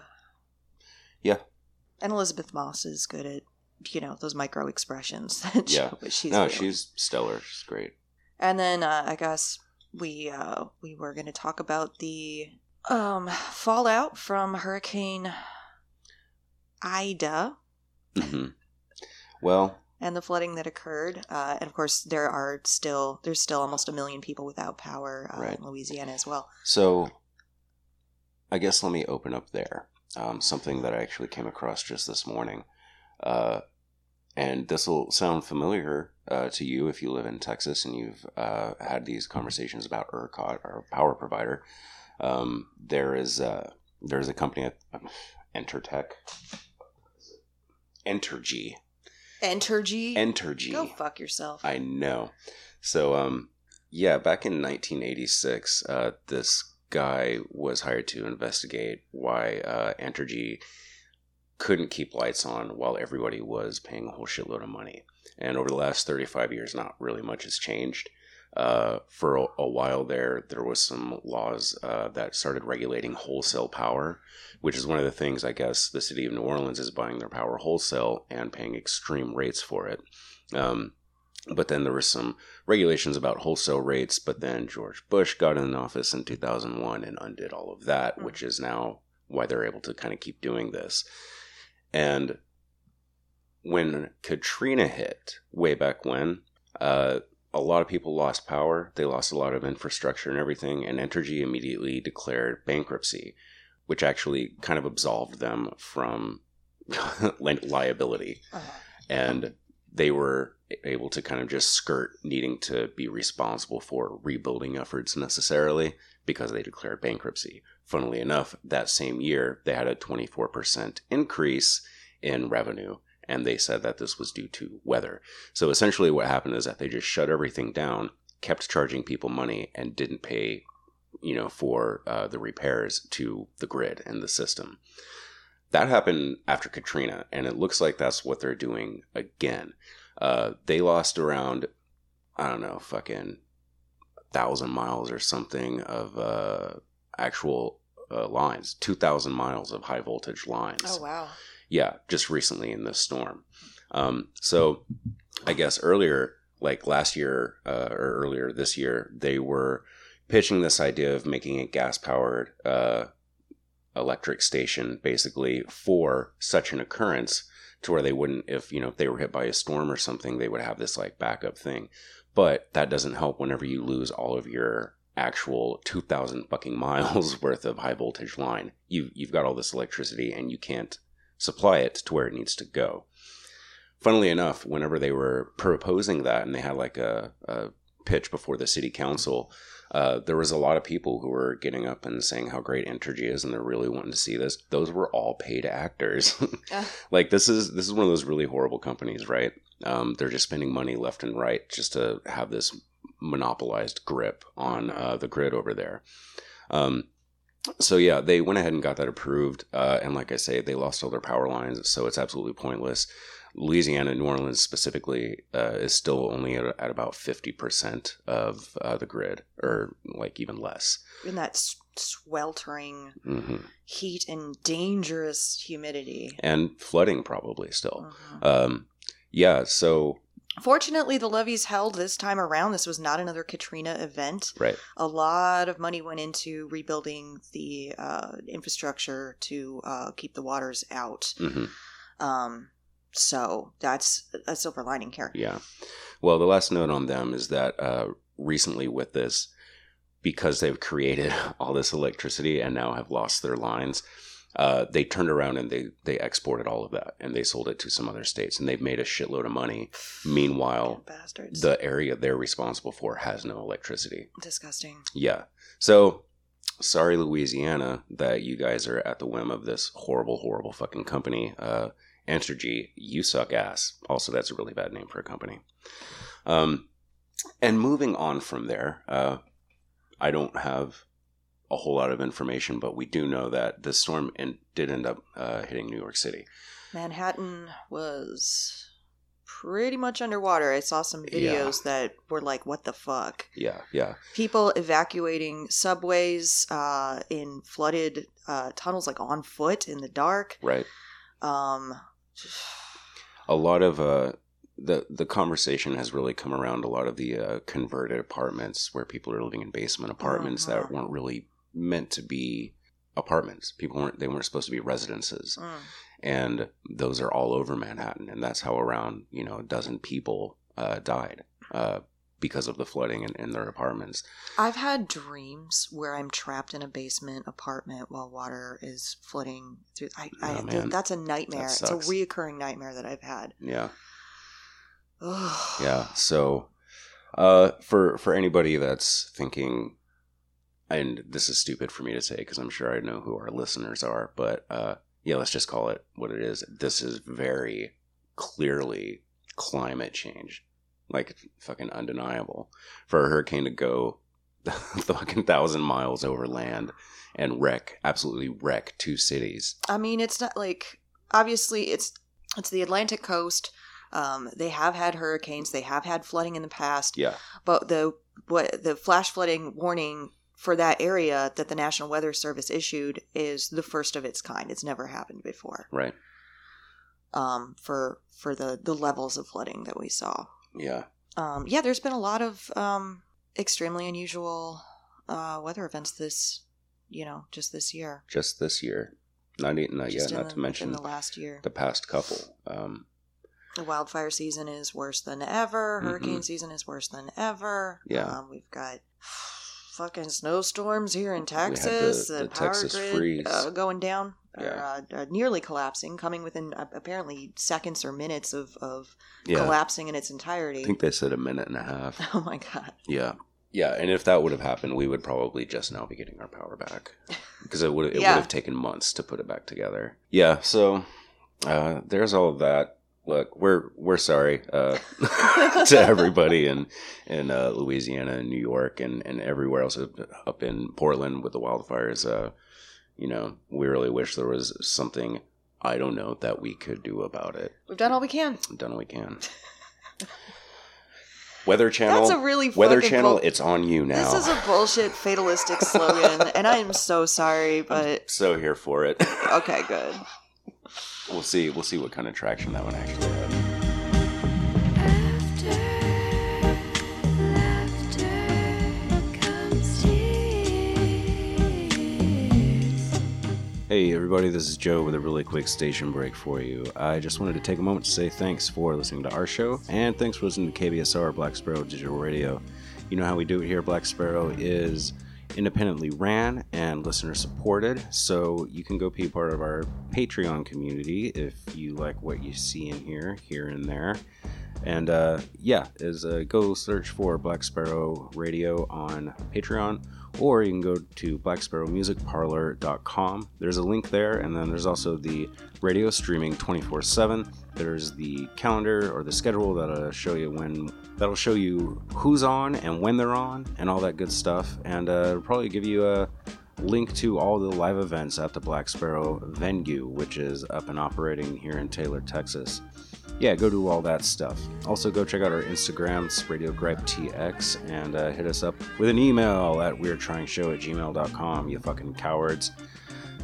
B: Yeah.
A: And Elisabeth Moss is good at, you know, those micro expressions. [LAUGHS] that
B: Yeah.
A: show what she's
B: no,
A: doing.
B: she's stellar. She's great.
A: And then uh, I guess we uh, we were going to talk about the um, fallout from Hurricane Ida
B: hmm Well,
A: and the flooding that occurred. Uh, and of course, there are still there's still almost a million people without power uh,
B: Right.
A: in Louisiana as well.
B: So, I guess let me open up there. Um, something that I actually came across just this morning. Uh, and this will sound familiar uh, to you if you live in Texas and you've uh, had these conversations about ERCOT, our power provider. Um, there is uh, there's a company at Entertech, Entergy,
A: Entergy,
B: Entergy.
A: go fuck yourself.
B: I know. So, um, yeah, back in 1986, uh, this guy was hired to investigate why uh, Entergy couldn't keep lights on while everybody was paying a whole shitload of money. And over the last 35 years, not really much has changed. Uh, for a, a while there, there was some laws uh, that started regulating wholesale power, which is one of the things I guess the city of New Orleans is buying their power wholesale and paying extreme rates for it. Um, but then there were some regulations about wholesale rates. But then George Bush got in office in 2001 and undid all of that,
A: Mm.
B: which is now why they're able to kind of keep doing this. And when Katrina hit, way back when, uh, a lot of people lost power. They lost a lot of infrastructure and everything. And Entergy immediately declared bankruptcy, which actually kind of absolved them from [LAUGHS] liability
A: Uh-huh.
B: and they were able to kind of just skirt needing to be responsible for rebuilding efforts necessarily because they declared bankruptcy. Funnily enough, that same year they had a 24% increase in revenue and they said that this was due to weather. So essentially what happened is that they just shut everything down, kept charging people money and didn't pay you know for uh, the repairs to the grid and the system. That happened after Katrina, and it looks like that's what they're doing again. Uh, they lost around, I don't know, fucking thousand miles or something of uh, actual uh, lines, two thousand miles of high voltage lines.
A: Oh wow.
B: Yeah, just recently in this storm. Um, so I guess earlier, like last year uh, or earlier this year, they were pitching this idea of making a gas powered uh, electric station basically for such an occurrence to where they wouldn't if you know if they were hit by a storm or something they would have this like backup thing but that doesn't help whenever you lose all of your actual 2000 fucking [LAUGHS] miles worth of high voltage line. You you've got all this electricity and you can't supply it to where it needs to go. Funnily enough, whenever they were proposing that and they had like a, a pitch before the city council, uh, there was a lot of people who were getting up and saying how great Entergy is and they're really wanting to see this. Those were all paid actors. [LAUGHS]
A: Yeah.
B: like this is this is one of those really horrible companies, right? Um, they're just spending money left and right just to have this monopolized grip on uh, the grid over there. Um, so yeah, they went ahead and got that approved, uh, and like I say, they lost all their power lines, so it's absolutely pointless. Louisiana, New Orleans specifically, uh, is still only at, at about fifty percent of uh, the grid, or like even less.
A: In that sweltering
B: hmm
A: heat and dangerous humidity.
B: And flooding probably still.
A: Mhm.
B: Um, yeah, so
A: Fortunately, the levees held this time around. This was not another Katrina event.
B: right,
A: A lot of money went into rebuilding the uh, infrastructure to uh, keep the waters out.
B: hmm
A: Um, so that's a silver lining here.
B: Yeah. Well, the last note on them is that uh, recently with this, because they've created [LAUGHS] all this electricity and now have lost their lines, uh, they turned around and they they exported all of that and they sold it to some other states and they've made a shitload of money. Meanwhile,
A: Bastards.
B: the area they're responsible for has no electricity.
A: Disgusting.
B: Yeah. So sorry, Louisiana, that you guys are at the whim of this horrible, horrible fucking company. Uh, Entergy, you suck ass. Also, that's a really bad name for a company. Um, and moving on from there, uh, I don't have a whole lot of information, but we do know that the storm in, did end up uh, hitting New York City.
A: Manhattan was pretty much underwater. I saw some
B: Yeah.
A: videos that were like, what the fuck?
B: Yeah, yeah,
A: People evacuating subways uh, in flooded uh, tunnels, like on foot in the dark.
B: right.
A: Um,
B: a lot of uh the the conversation has really come around a lot of the uh, converted apartments where people are living in basement apartments that
A: Mhm.
B: weren't really meant to be apartments. People weren't they weren't supposed to be residences,
A: mm.
B: and those are all over Manhattan, and that's how around you know a dozen people uh, died uh, because of the flooding in, in their apartments.
A: I've had dreams where I'm trapped in a basement apartment while water is flooding through. I, I
B: Oh,
A: that's a nightmare.
B: That
A: It's a reoccurring nightmare that I've had.
B: Yeah, yeah. So, uh, for for anybody that's thinking, and this is stupid for me to say because I'm sure I know who our listeners are, but uh, yeah, let's just call it what it is. This is very clearly climate change, like fucking undeniable. For a hurricane to go [LAUGHS] the fucking thousand miles over land and wreck, absolutely wreck two cities.
A: I mean, it's not like obviously it's it's the Atlantic coast. Um, they have had hurricanes. They have had flooding in the past.
B: Yeah,
A: But the what the flash flooding warning for that area that the National Weather Service issued is the first of its kind. It's never happened before.
B: right.
A: Um, for for the the levels of flooding that we saw.
B: Yeah,
A: Um, yeah, there's been a lot of um, extremely unusual uh, weather events this, you know, just this year.
B: just this year. Not, not
A: Just
B: yet. Not
A: the,
B: to mention
A: the last year.
B: the past couple. Um,
A: The wildfire season is worse than ever. Hurricane season is worse than ever.
B: Yeah.
A: Um, we've got [SIGHS] fucking snowstorms here in
B: the-
A: Texas.
B: the
A: power
B: Texas
A: grid
B: freeze.
A: Uh, going down.
B: Yeah.
A: uh, uh, nearly collapsing, coming within uh, apparently seconds or minutes of, of
B: yeah,
A: collapsing in its entirety.
B: I think they said a minute and a half. [LAUGHS]
A: oh my god.
B: Yeah, yeah, and if that would have happened, we would probably just now be getting our power back [LAUGHS] because it would it
A: Yeah.
B: would have taken months to put it back together. Yeah, so uh, there's all of that. Look, we're we're sorry uh, [LAUGHS] to everybody in in uh, Louisiana and New York and, and everywhere else up, up in Portland with the wildfires. You know, we really wish there was something I don't know that we could do about it.
A: We've done all we can.
B: We've Done all we can. [LAUGHS] Weather Channel.
A: That's a really
B: Weather Channel.
A: bull-
B: it's on you now.
A: This is a bullshit fatalistic slogan, [LAUGHS] and I am so sorry, but I'm
B: so here for it.
A: okay, good.
B: we'll see. We'll see what kind of traction that one actually had. Hey everybody, this is Joe with a really quick station break for you. I just wanted to take a moment to say thanks for listening to our show and thanks for listening to KBSR Black Sparrow Digital Radio. You know how we do it here. Black Sparrow is independently ran and listener supported, so you can go be part of our Patreon community if you like what you see in here, here and there. And uh, yeah, is uh, go search for Black Sparrow Radio on Patreon, or you can go to blacksparrowmusicparlor.com. There's a link there, and then there's also the radio streaming 24/7. There's the calendar or the schedule that'll show you when that'll show you who's on and when they're on, and all that good stuff. And uh, it'll probably give you a link to all the live events at the Black Sparrow venue, which is up and operating here in Taylor, Texas yeah, go do all that stuff. Also, go check out our Instagram, it's Radio Gripe TX, and uh, hit us up with an email at weirdtryingshow at gmail.com, you fucking cowards.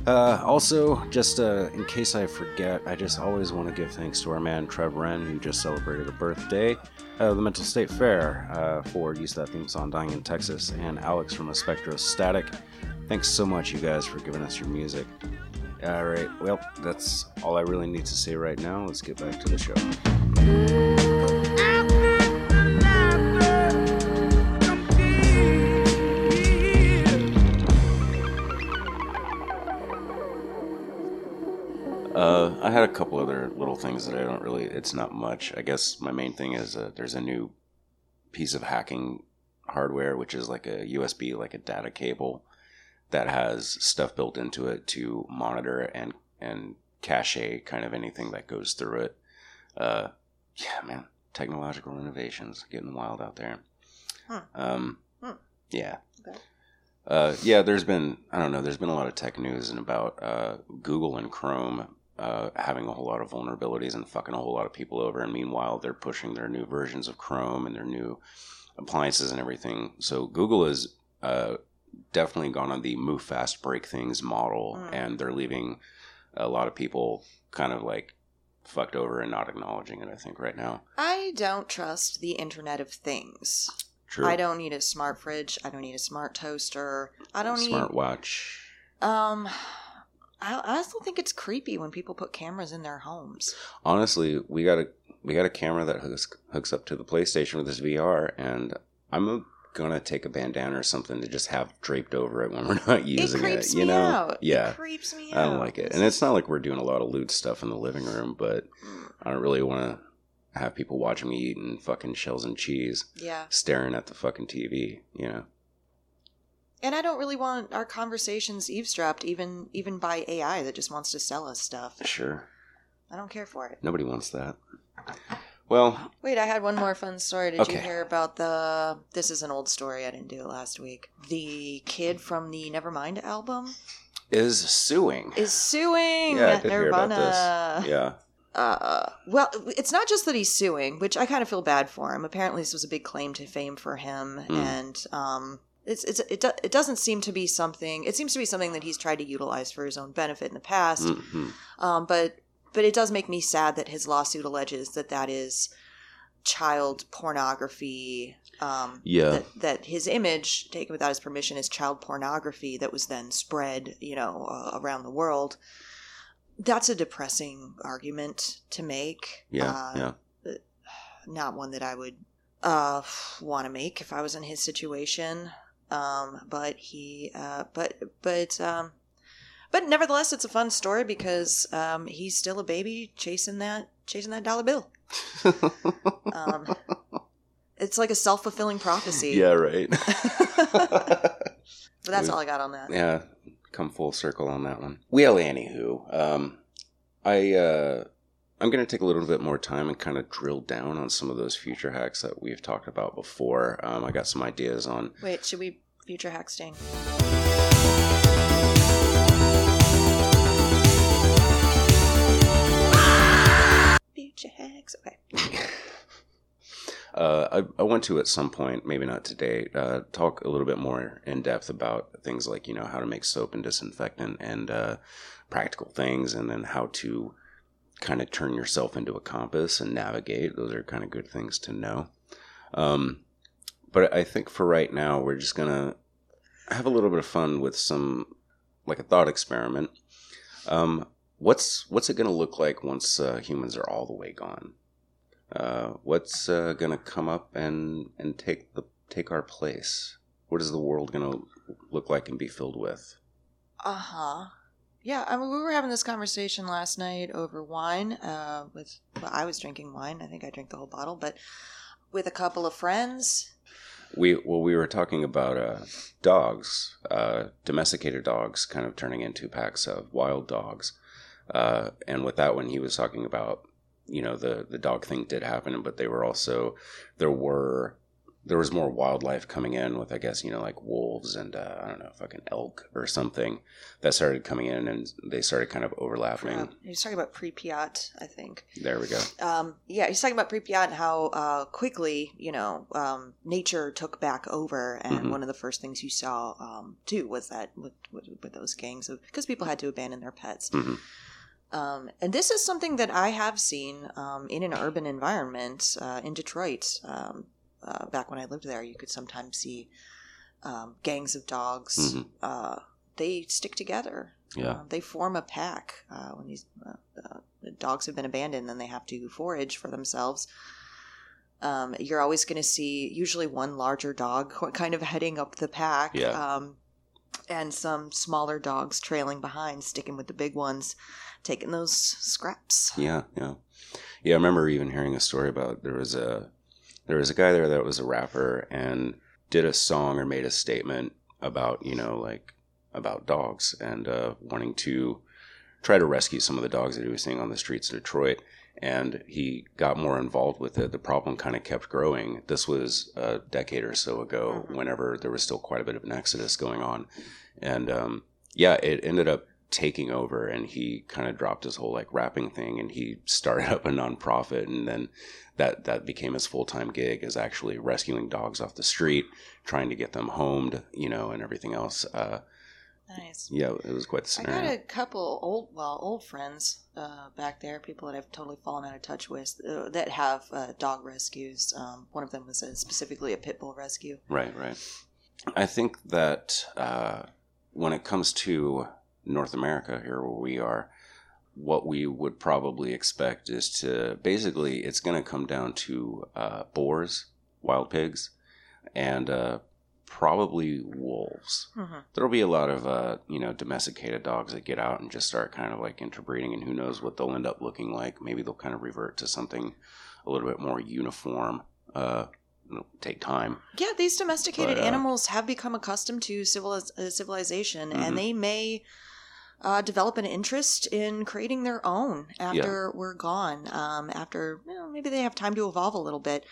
B: Uh, also, just uh, in case I forget, I just always want to give thanks to our man Trev Wren, who just celebrated a birthday, the Mental State Fair, uh, for use that theme song, Dying in Texas, and Alex from Espectrostatic. Thanks so much, you guys, for giving us your music. All right. Well, that's all I really need to say right now. Let's get back to the show. Uh, I had a couple other little things that I don't really. It's not much. I guess my main thing is uh, there's a new piece of hacking hardware, which is like a USB, like a data cable that has stuff built into it to monitor and and cache kind of anything that goes through it. Uh, yeah, man, technological innovations getting wild out there.
A: Huh.
B: Um,
A: Hmm.
B: yeah.
A: Okay.
B: Uh, yeah, there's been I don't know. There's been a lot of tech news and about uh, Google and Chrome uh, having a whole lot of vulnerabilities and fucking a whole lot of people over. And meanwhile, they're pushing their new versions of Chrome and their new appliances and everything. So Google is uh, definitely gone on the move fast, break things model,
A: Mm.
B: and they're leaving a lot of people kind of like fucked over and not acknowledging it. I think right now.
A: I don't trust the Internet of Things.
B: True.
A: I don't need a smart fridge. I don't need a smart toaster. I don't
B: Smartwatch.
A: need. Smart watch. Um, I, I also think it's creepy when people put cameras in their homes.
B: Honestly, we got a we got a camera that hooks hooks up to the PlayStation with this VR, and I'm gonna take a bandana or something to just have draped over it when we're [LAUGHS] not using
A: it
B: it.
A: creeps
B: you
A: me
B: know?
A: out.
B: Yeah.
A: It creeps me out.
B: I don't like it, and it's not like we're doing a lot of lewd stuff in the living room, but
A: Mm,
B: I don't really want to have people watching me eating fucking shells and cheese,
A: Yeah.
B: staring at the fucking TV. You know?
A: And I don't really want our conversations eavesdropped even even by AI that just wants to sell us stuff.
B: Sure,
A: I don't care for it.
B: nobody wants that. Well,
A: Wait, I had one more fun story. Did you hear about the this is an old story, I didn't do it last week. The kid from the Nevermind album
B: is suing.
A: is suing
B: yeah, I did hear about
A: Nirvana.
B: this. Yeah.
A: Uh, well, it's not just that he's suing, which I kind of feel bad for him. Apparently, this was a big claim to fame for him,
B: Mm.
A: and um, it's, it's it, do, it doesn't seem to be something. It seems to be something that he's tried to utilize for his own benefit in the past.
B: hmm
A: Um, but but it does make me sad that his lawsuit alleges that that is child pornography. Um,
B: Yeah.
A: that, that his image taken without his permission is child pornography that was then spread, you know, uh, around the world. That's a depressing argument to make.
B: Yeah.
A: Uh,
B: yeah.
A: Not one that I would uh, want to make if I was in his situation. Um, but he, uh, but but um, but nevertheless, it's a fun story because um, he's still a baby chasing that chasing that dollar bill. Um, it's like a self fulfilling prophecy.
B: yeah. Right. [LAUGHS] [LAUGHS]
A: But that's all I got on that.
B: yeah. Come full circle on that one. Well, anywho, um, I uh, I'm going to take a little bit more time and kind of drill down on some of those future hacks that we've talked about before. Um, I got some ideas on
A: Wait, should we future hack sting?
B: Uh, I, I want to at some point, maybe not today, uh, talk a little bit more in depth about things like you know how to make soap and disinfectant and uh, practical things, and then how to kind of turn yourself into a compass and navigate. Those are kind of good things to know. Um, but I think for right now, we're just gonna have a little bit of fun with some like a thought experiment. Um, what's what's it gonna look like once uh, humans are all the way gone? Uh, what's uh, going to come up and and take the take our place? What is the world going to look like and be filled with?
A: Uh huh. Yeah, I mean, we were having this conversation last night over wine. Uh, with well, I was drinking wine. I think I drank the whole bottle, but with a couple of friends.
B: We well, we were talking about uh, dogs, uh, domesticated dogs, kind of turning into packs of wild dogs. Uh, and with that one, he was talking about you know the the dog thing did happen, but they were also there were there was more wildlife coming in with I guess you know like wolves and uh, I don't know fucking elk or something that started coming in and they started kind of overlapping.
A: He was talking about Pripyat, I think.
B: There we go.
A: Um, yeah, he's talking about Pripyat and how uh, quickly, you know, um, nature took back over, and
B: Mhm.
A: one of the first things you saw um, too was that with, with, with those gangs because people had to abandon their pets.
B: Mhm.
A: Um, and this is something that I have seen um, in an urban environment uh, in Detroit. Um, uh, back when I lived there, you could sometimes see um, gangs of dogs.
B: Mhm.
A: Uh, they stick together.
B: Yeah.
A: Uh, they form a pack uh, when these uh, uh, the dogs have been abandoned. Then they have to forage for themselves. Um, you're always going to see usually one larger dog [LAUGHS] kind of heading up the pack.
B: Yeah.
A: And some smaller dogs trailing behind, sticking with the big ones, taking those scraps.
B: Yeah, yeah, yeah. I remember even hearing a story about there was a there was a guy there that was a rapper and did a song or made a statement about you know like about dogs and uh, wanting to try to rescue some of the dogs that he was seeing on the streets of Detroit. And he got more involved with it. The problem kind of kept growing. This was a decade or so ago,
A: Mhm.
B: whenever there was still quite a bit of an exodus going on. And um, yeah, it ended up taking over and he kind of dropped his whole like rapping thing and he started [LAUGHS] up a nonprofit and then that that became his full-time gig is actually rescuing dogs off the street trying to get them homed you know and everything else uh
A: Nice.
B: yeah it was quite the
A: I got a couple old, well, old friends uh, back there, people that I've totally fallen out of touch with uh, that have uh, dog rescues. Um, one of them was a, specifically a pit bull rescue.
B: right right i think that uh when it comes to north america here where we are what we would probably expect is to basically it's going to come down to uh, boars wild pigs and uh, probably wolves
A: Mm-hmm.
B: there'll be a lot of uh, you know domesticated dogs that get out and just start kind of like interbreeding and who knows what they'll end up looking like maybe they'll kind of revert to something a little bit more uniform uh, take time
A: Yeah, these domesticated
B: But, uh,
A: animals have become accustomed to civiliz- uh, civilization,
B: Mhm.
A: and they may uh, develop an interest in creating their own after we're gone. Um, after you know, maybe they have time to evolve a little bit.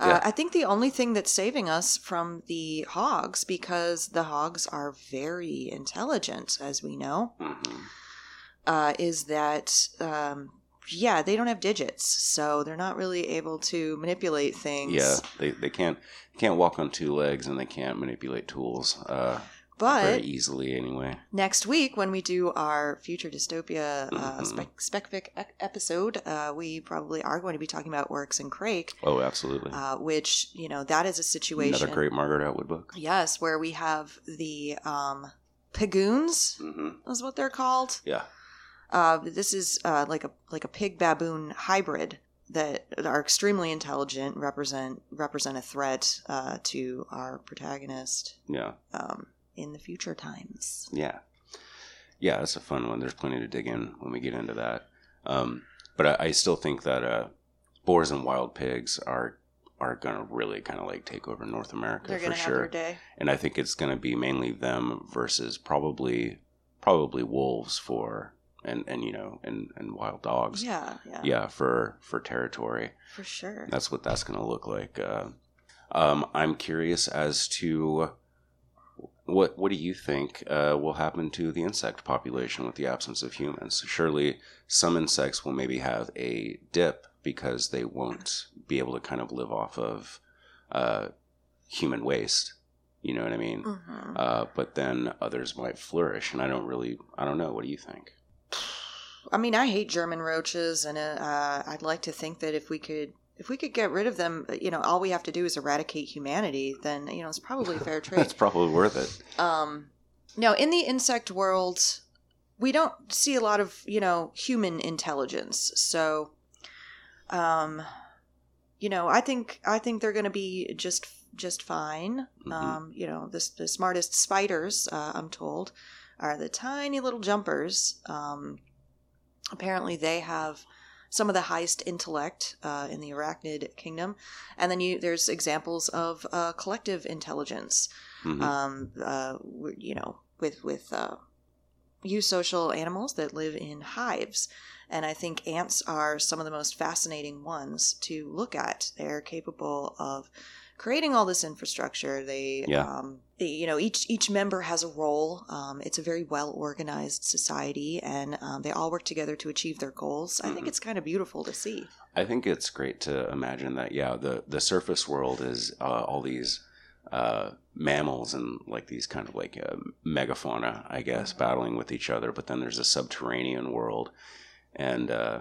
A: Uh. I think the only thing that's saving us from the hogs, because the hogs are very intelligent, as we know,
B: hmm
A: uh, is that um, yeah, they don't have digits, so they're not really able to manipulate things.
B: yeah they, they can't can't walk on two legs and they can't manipulate tools uh,
A: but
B: very easily anyway.
A: next week when we do our future dystopia uh,
B: Mhm.
A: spec- specific e- episode uh, we probably are going to be talking about Oryx and Crake.
B: Oh absolutely.
A: Uh, which you know that is a situation
B: another great margaret atwood book.
A: Yes where we have the um pigoons
B: hmm
A: is what they're called.
B: Yeah.
A: Uh, this is uh, like a like a pig baboon hybrid that are extremely intelligent represent represent a threat uh, to our protagonist.
B: Yeah.
A: Um, in the future times
B: Yeah. Yeah, that's a fun one. There's plenty to dig in when we get into that. Um, but I, I still think that uh, boars and wild pigs are are gonna really kind of like take over North America for
A: gonna
B: sure. And I think it's gonna be mainly them versus probably probably wolves for and and you know and and wild dogs.
A: Yeah, yeah,
B: Yeah, for for territory.
A: for sure.
B: That's what that's going to look like. Uh, um, I'm curious as to what what do you think uh, will happen to the insect population with the absence of humans? Surely some insects will maybe have a dip because they won't be able to kind of live off of uh, human waste. You know what I mean?
A: Mhm.
B: Uh, but then others might flourish, and I don't really, I don't know. What do you think? [SIGHS]
A: I mean, I hate German roaches, and uh, I'd like to think that if we could, if we could get rid of them, you know, all we have to do is eradicate humanity. Then you know, it's probably [LAUGHS] fair trade.
B: it's probably worth it.
A: Um, no, in the insect world, we don't see a lot of you know human intelligence. So, um, you know, I think I think they're going to be just just fine.
B: Mhm.
A: Um, you know, the, the smartest spiders, uh, I'm told, are the tiny little jumpers. Um, apparently, they have some of the highest intellect uh, in the arachnid kingdom, and then you there's examples of uh, collective intelligence.
B: Mhm.
A: Um, uh, you know, with with uh, eusocial animals that live in hives. And I think ants are some of the most fascinating ones to look at. They're capable of creating all this infrastructure. They,
B: Yeah.
A: um, they, you know, each each member has a role. Um, it's a very well organized society, and um, they all work together to achieve their goals. I think
B: Mhm.
A: it's kind of beautiful to see.
B: I think it's great to imagine that. Yeah, the the surface world is uh, all these uh, mammals and like these kind of like uh, megafauna, I guess, battling with each other. But then there's a subterranean world, and uh,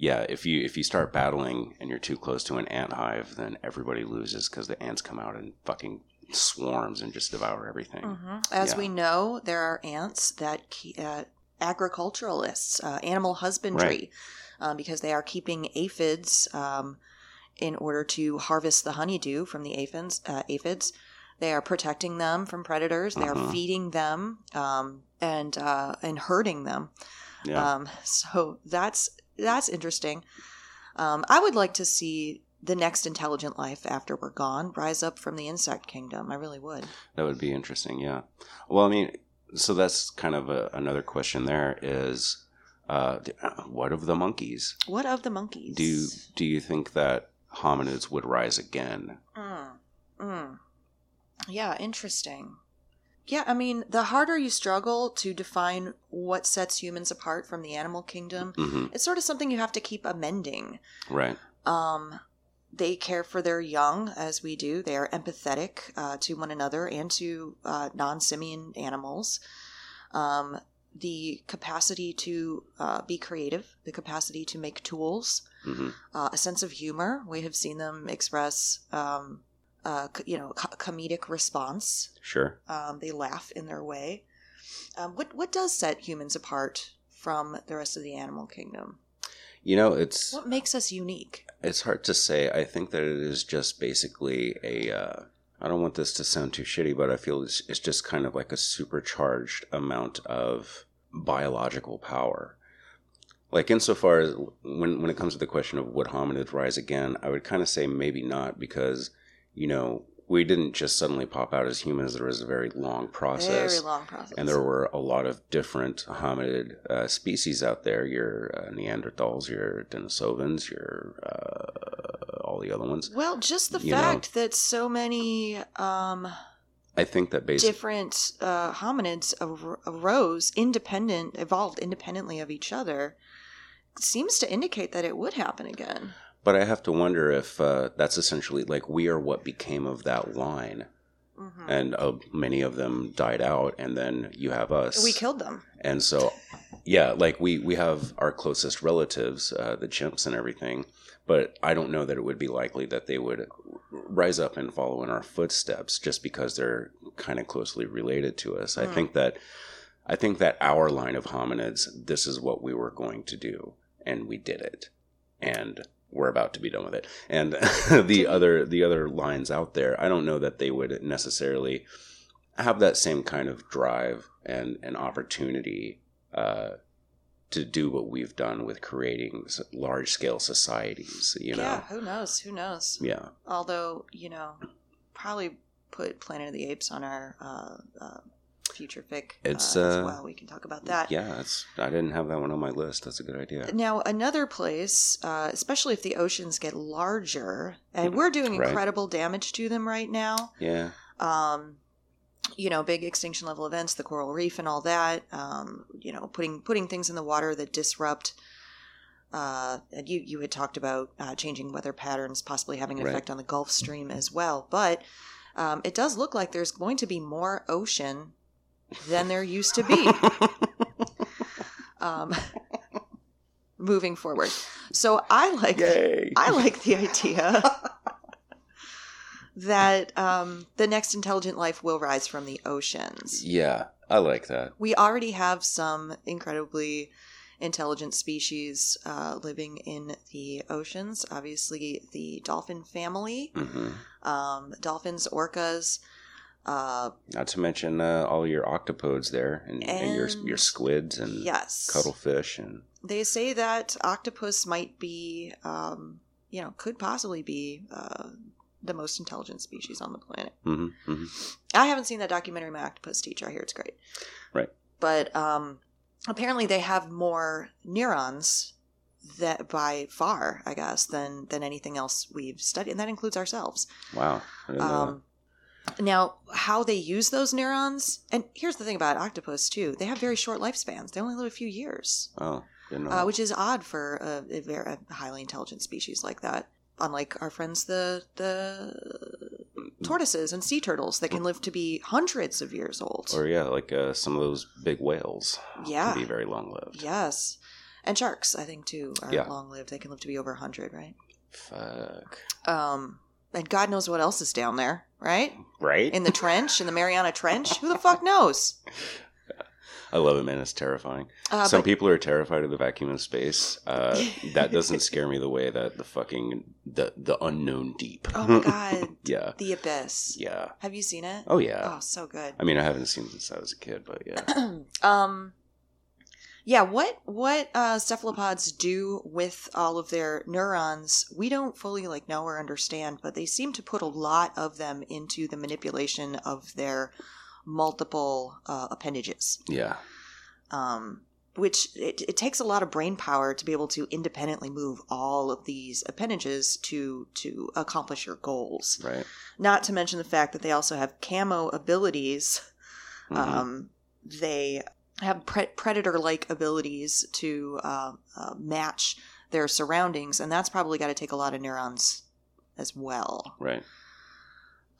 B: yeah, if you if you start battling and you're too close to an ant hive, then everybody loses because the ants come out and fucking swarms and just devour everything.
A: As
B: Yeah.
A: we know, there are ants that uh, agriculturalists, uh, animal husbandry, um, because they are keeping aphids um, in order to harvest the honeydew from the aphids. Uh, aphids. They are protecting them from predators. They are
B: Mhm.
A: feeding them um, and uh, and herding them.
B: Yeah,
A: Um, so that's that's interesting. Um, I would like to see the next intelligent life after we're gone rise up from the insect kingdom. I really would.
B: that would be interesting. Yeah. Well, I mean, so that's kind of a, another question. There is, uh, what of the monkeys?
A: What of the monkeys?
B: Do you, do you think that hominids would rise again?
A: Mm, mm. Yeah, interesting. Yeah, I mean, the harder you struggle to define what sets humans apart from the animal kingdom,
B: hmm
A: it's sort of something you have to keep amending.
B: Right.
A: Um, they care for their young as we do. They are empathetic uh, to one another and to uh, non simian animals. Um, the capacity to uh, be creative, the capacity to make tools,
B: hmm
A: uh, a sense of humor. We have seen them express, um, uh, you know, co- comedic response.
B: Sure.
A: Um, they laugh in their way. Um, what what does set humans apart from the rest of the animal kingdom?
B: You know, it's
A: What makes us unique?
B: it's hard to say. I think that it is just basically a. Uh, I don't want this to sound too shitty, but I feel it's, it's just kind of like a supercharged amount of biological power. Like insofar as when when it comes to the question of would hominids rise again, I would kind of say maybe not because you know we didn't just suddenly pop out as humans. There was a very long process.
A: Very long process.
B: and there were a lot of different hominid uh, species out there. Your uh, Neanderthals, your Denisovans, your uh, all the other ones.
A: Well, just the
B: you know.
A: fact that so many um,
B: I think that basically,
A: different uh, hominids ar- arose independent, evolved independently of each other, seems to indicate that it would happen again.
B: But I have to wonder if uh, that's essentially like we are what became of that line,
A: Mhm.
B: and uh, many of them died out, and then you have us.
A: We killed them.
B: And so, yeah, like we we have our closest relatives, uh, the chimps and everything, but I don't know that it would be likely that they would rise up and follow in our footsteps just because they're kind of closely related to us. I
A: Hmm.
B: think that I think that our line of hominids, this is what we were going to do, and we did it, and we're about to be done with it. And [LAUGHS] the other the other lines out there, I don't know that they would necessarily have that same kind of drive and an opportunity uh, to do what we've done with creating large scale societies. You know,
A: Yeah, who knows? Who knows?
B: yeah,
A: Although, you know, probably put Planet of the Apes on our uh, uh, future fic
B: It's,
A: uh, as
B: uh,
A: well. We can talk about that.
B: yeah. I didn't have that one on my list. That's a good idea.
A: Now, another place, uh, especially if the oceans get larger, and we're doing
B: Right.
A: incredible damage to them right now.
B: Yeah,
A: Um, you know, big extinction level events, the coral reef, and all that. Um, you know, putting putting things in the water that disrupt. Uh, and you you had talked about uh, changing weather patterns, possibly having an
B: Right.
A: effect on the Gulf Stream as well. But um, it does look like there's going to be more ocean than there used to be. [LAUGHS] um, moving forward. So I like
B: yay!
A: I like the idea that um, the next intelligent life will rise from the oceans.
B: yeah, I like that.
A: We already have some incredibly intelligent species uh, living in the oceans. Obviously, the dolphin family,
B: hmm
A: um, dolphins, orcas. Uh,
B: Not to mention uh, all your octopodes there, and, and, your
A: And-
B: your squids and
A: yes,
B: cuttlefish, and
A: they say that octopus might be, um, you know, could possibly be uh, the most intelligent species on the planet.
B: hmm hmm
A: I haven't seen that documentary, My Octopus Teacher. I hear it's great.
B: Right.
A: But um, apparently they have more neurons that by far, I guess, than than anything else we've studied, and that includes ourselves.
B: wow. I didn't know
A: Um, now, how they use those neurons, and here's the thing about octopus too: they have very short lifespans. They only live a few years,
B: oh, didn't know.
A: uh, which is odd for a, a very a highly intelligent species like that. Unlike our friends, the the tortoises and sea turtles, that can live to be hundreds of years old.
B: or yeah, like uh, some of those big whales.
A: Yeah.
B: can be very long lived.
A: Yes. And sharks, I think, too, are
B: Yeah.
A: long lived. They can live to be over 100, right?
B: Fuck.
A: Um, and God knows what else is down there, right?
B: Right.
A: In the trench, in the Mariana Trench. Who the fuck knows?
B: I love it, man. It's terrifying.
A: Uh,
B: Some
A: but-
B: people are terrified of the vacuum of space. Uh, [LAUGHS] that doesn't scare me the way that the fucking the the unknown deep.
A: Oh my God. [LAUGHS]
B: yeah.
A: The Abyss.
B: Yeah.
A: Have you seen it?
B: Oh yeah.
A: Oh, so good.
B: I mean, I haven't seen it since I was a kid, but yeah. [CLEARS THROAT]
A: um, yeah, what what uh, cephalopods do with all of their neurons, we don't fully like know or understand, but they seem to put a lot of them into the manipulation of their multiple uh, appendages.
B: Yeah.
A: Um, which it, it takes a lot of brain power to be able to independently move all of these appendages to to accomplish your goals.
B: Right.
A: Not to mention the fact that they also have camo abilities
B: Mhm.
A: um, they have pre- predator-like abilities to uh, uh, match their surroundings, and that's probably got to take a lot of neurons as well.
B: right.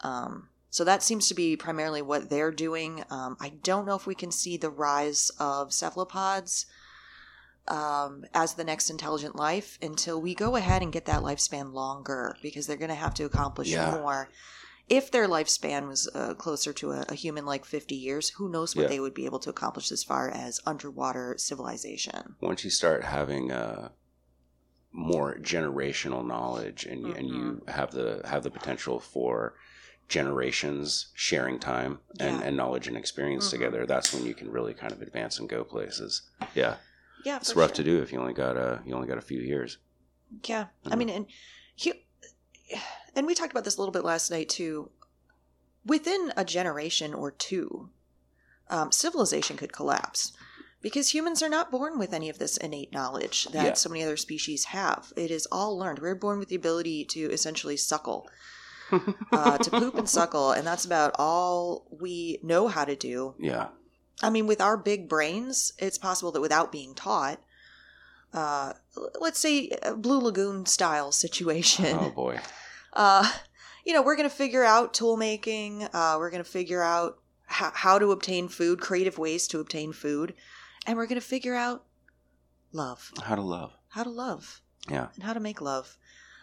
A: Um, so that seems to be primarily what they're doing. Um, I don't know if we can see the rise of cephalopods um, as the next intelligent life until we go ahead and get that lifespan longer, because they're going to have to accomplish
B: Yeah.
A: more. If their lifespan was uh, closer to a, a human like 50 years, who knows what
B: Yeah.
A: they would be able to accomplish as far as underwater civilization.
B: Once you start having uh, more generational knowledge, and you, and you
A: Mm-hmm.
B: have the have the potential for generations sharing time and,
A: Yeah.
B: and knowledge and experience
A: Mhm.
B: together, that's when you can really kind of advance and go places. Yeah.
A: Yeah,
B: It's rough
A: sure.
B: to do if you only got a you only got a few years.
A: Yeah, I
B: Mhm.
A: mean, and he, [SIGHS] and we talked about this a little bit last night too. Within a generation or two, um, civilization could collapse because humans are not born with any of this innate knowledge that
B: Yeah.
A: so many other species have. It is all learned. We're born with the ability to essentially suckle, [LAUGHS] uh, to poop and suckle, and that's about all we know how to do.
B: Yeah.
A: I mean, with our big brains, it's possible that without being taught, uh, let's say Blue Lagoon style situation,
B: Oh boy. [LAUGHS]
A: uh, you know, we're going to figure out tool making. Uh, we're going to figure out how, how to obtain food, creative ways to obtain food, and we're going to figure out love,
B: How to love.
A: how to love,
B: Yeah.
A: and how to make love.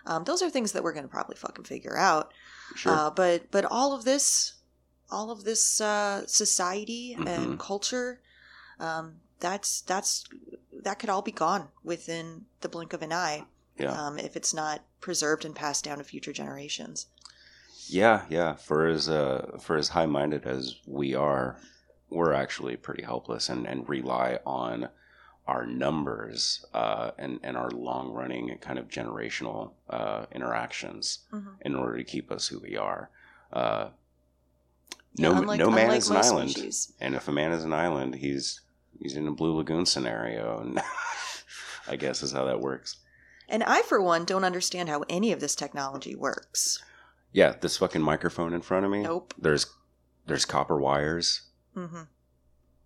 A: Um, those are things that we're going to probably fucking figure out.
B: Sure.
A: Uh, but but all of this, all of this uh, society
B: Mhm.
A: and culture, um, that's that's that could all be gone within the blink of an eye
B: yeah.
A: um, if it's not preserved and passed down to future generations.
B: Yeah, yeah. For as uh, for as high minded as we are, we're actually pretty helpless and, and rely on our numbers uh, and and our long running kind of generational uh, interactions
A: Mhm.
B: in order to keep us who we are. Uh, no,
A: Yeah, unlike-
B: no man is an island,
A: species.
B: and if a man is an island, he's he's in a blue lagoon scenario, and [LAUGHS] I guess is how that works.
A: And I, for one, don't understand how any of this technology works.
B: Yeah, this fucking microphone in front of me.
A: Nope.
B: There's there's copper wires.
A: Mm-hmm.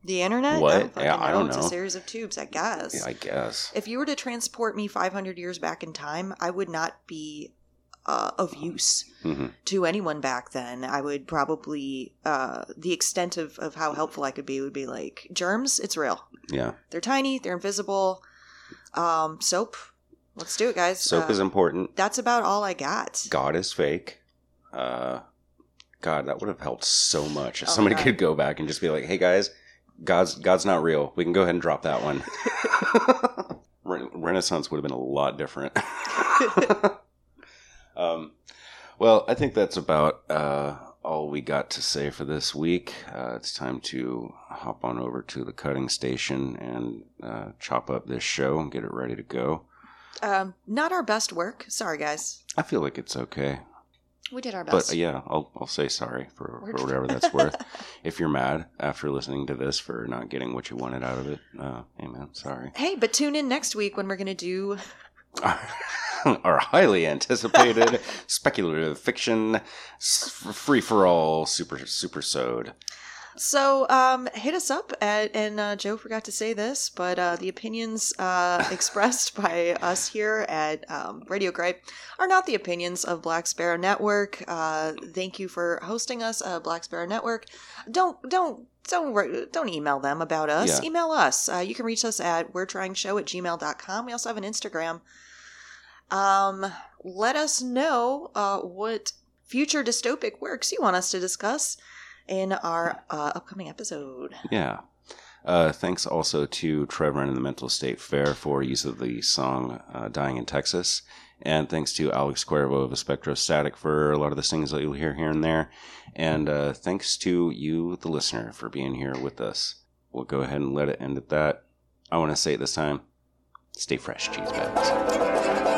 A: The internet?
B: What?
A: I don't,
B: Yeah, I don't know.
A: It's a series of tubes, I guess.
B: Yeah, I guess.
A: if you were to transport me 500 years back in time, I would not be uh, of use
B: hmm
A: to anyone back then. I would probably, uh, the extent of, of how helpful I could be would be like, germs, it's real.
B: Yeah.
A: They're tiny, they're invisible. Um, soap, let's do it, guys.
B: Soap
A: Uh,
B: is important.
A: That's about all I got.
B: God is fake. Uh, God, that would have helped so much if
A: Oh,
B: somebody
A: God.
B: could go back and just be like, "Hey guys, God's God's not real. We can go ahead and drop that one. [LAUGHS] Renaissance would have been a lot different. [LAUGHS] um, well, I think that's about uh, all we got to say for this week. Uh, it's time to hop on over to the cutting station and uh, chop up this show and get it ready to go.
A: Um, not our best work. Sorry, guys.
B: I feel like it's okay.
A: We did our
B: But
A: best.
B: uh, yeah, I'll I'll say sorry for, for whatever that's worth. [LAUGHS] if you're mad after listening to this for not getting what you wanted out of it, uh, hey man, sorry.
A: Hey, but tune in next week when we're going to do [LAUGHS] [LAUGHS]
B: Our highly anticipated [LAUGHS] speculative fiction free for all super super sewed.
A: So, um, hit us up at, and uh, Joe forgot to say this, but uh, the opinions uh, [LAUGHS] expressed by us here at um, Radio Gripe are not the opinions of Black Sparrow Network. Uh, thank you for hosting us, uh, Black Sparrow Network. Don't don't don't don't email them about us.
B: Yeah.
A: Email us. Uh, you can reach us at we're trying show at gmail.com. We also have an Instagram. Um, let us know uh, what future dystopic works you want us to discuss in our uh, upcoming episode.
B: Yeah. Uh, thanks also to Trevor and the Mental State Fair for use of the song uh, Dying in Texas. And thanks to Alex Cuervo of Espectrostatic for a lot of the things that you'll hear here and there. And uh, thanks to you, the listener, for being here with us. We'll go ahead and let it end at that. I want to say it this time stay fresh, cheese bags.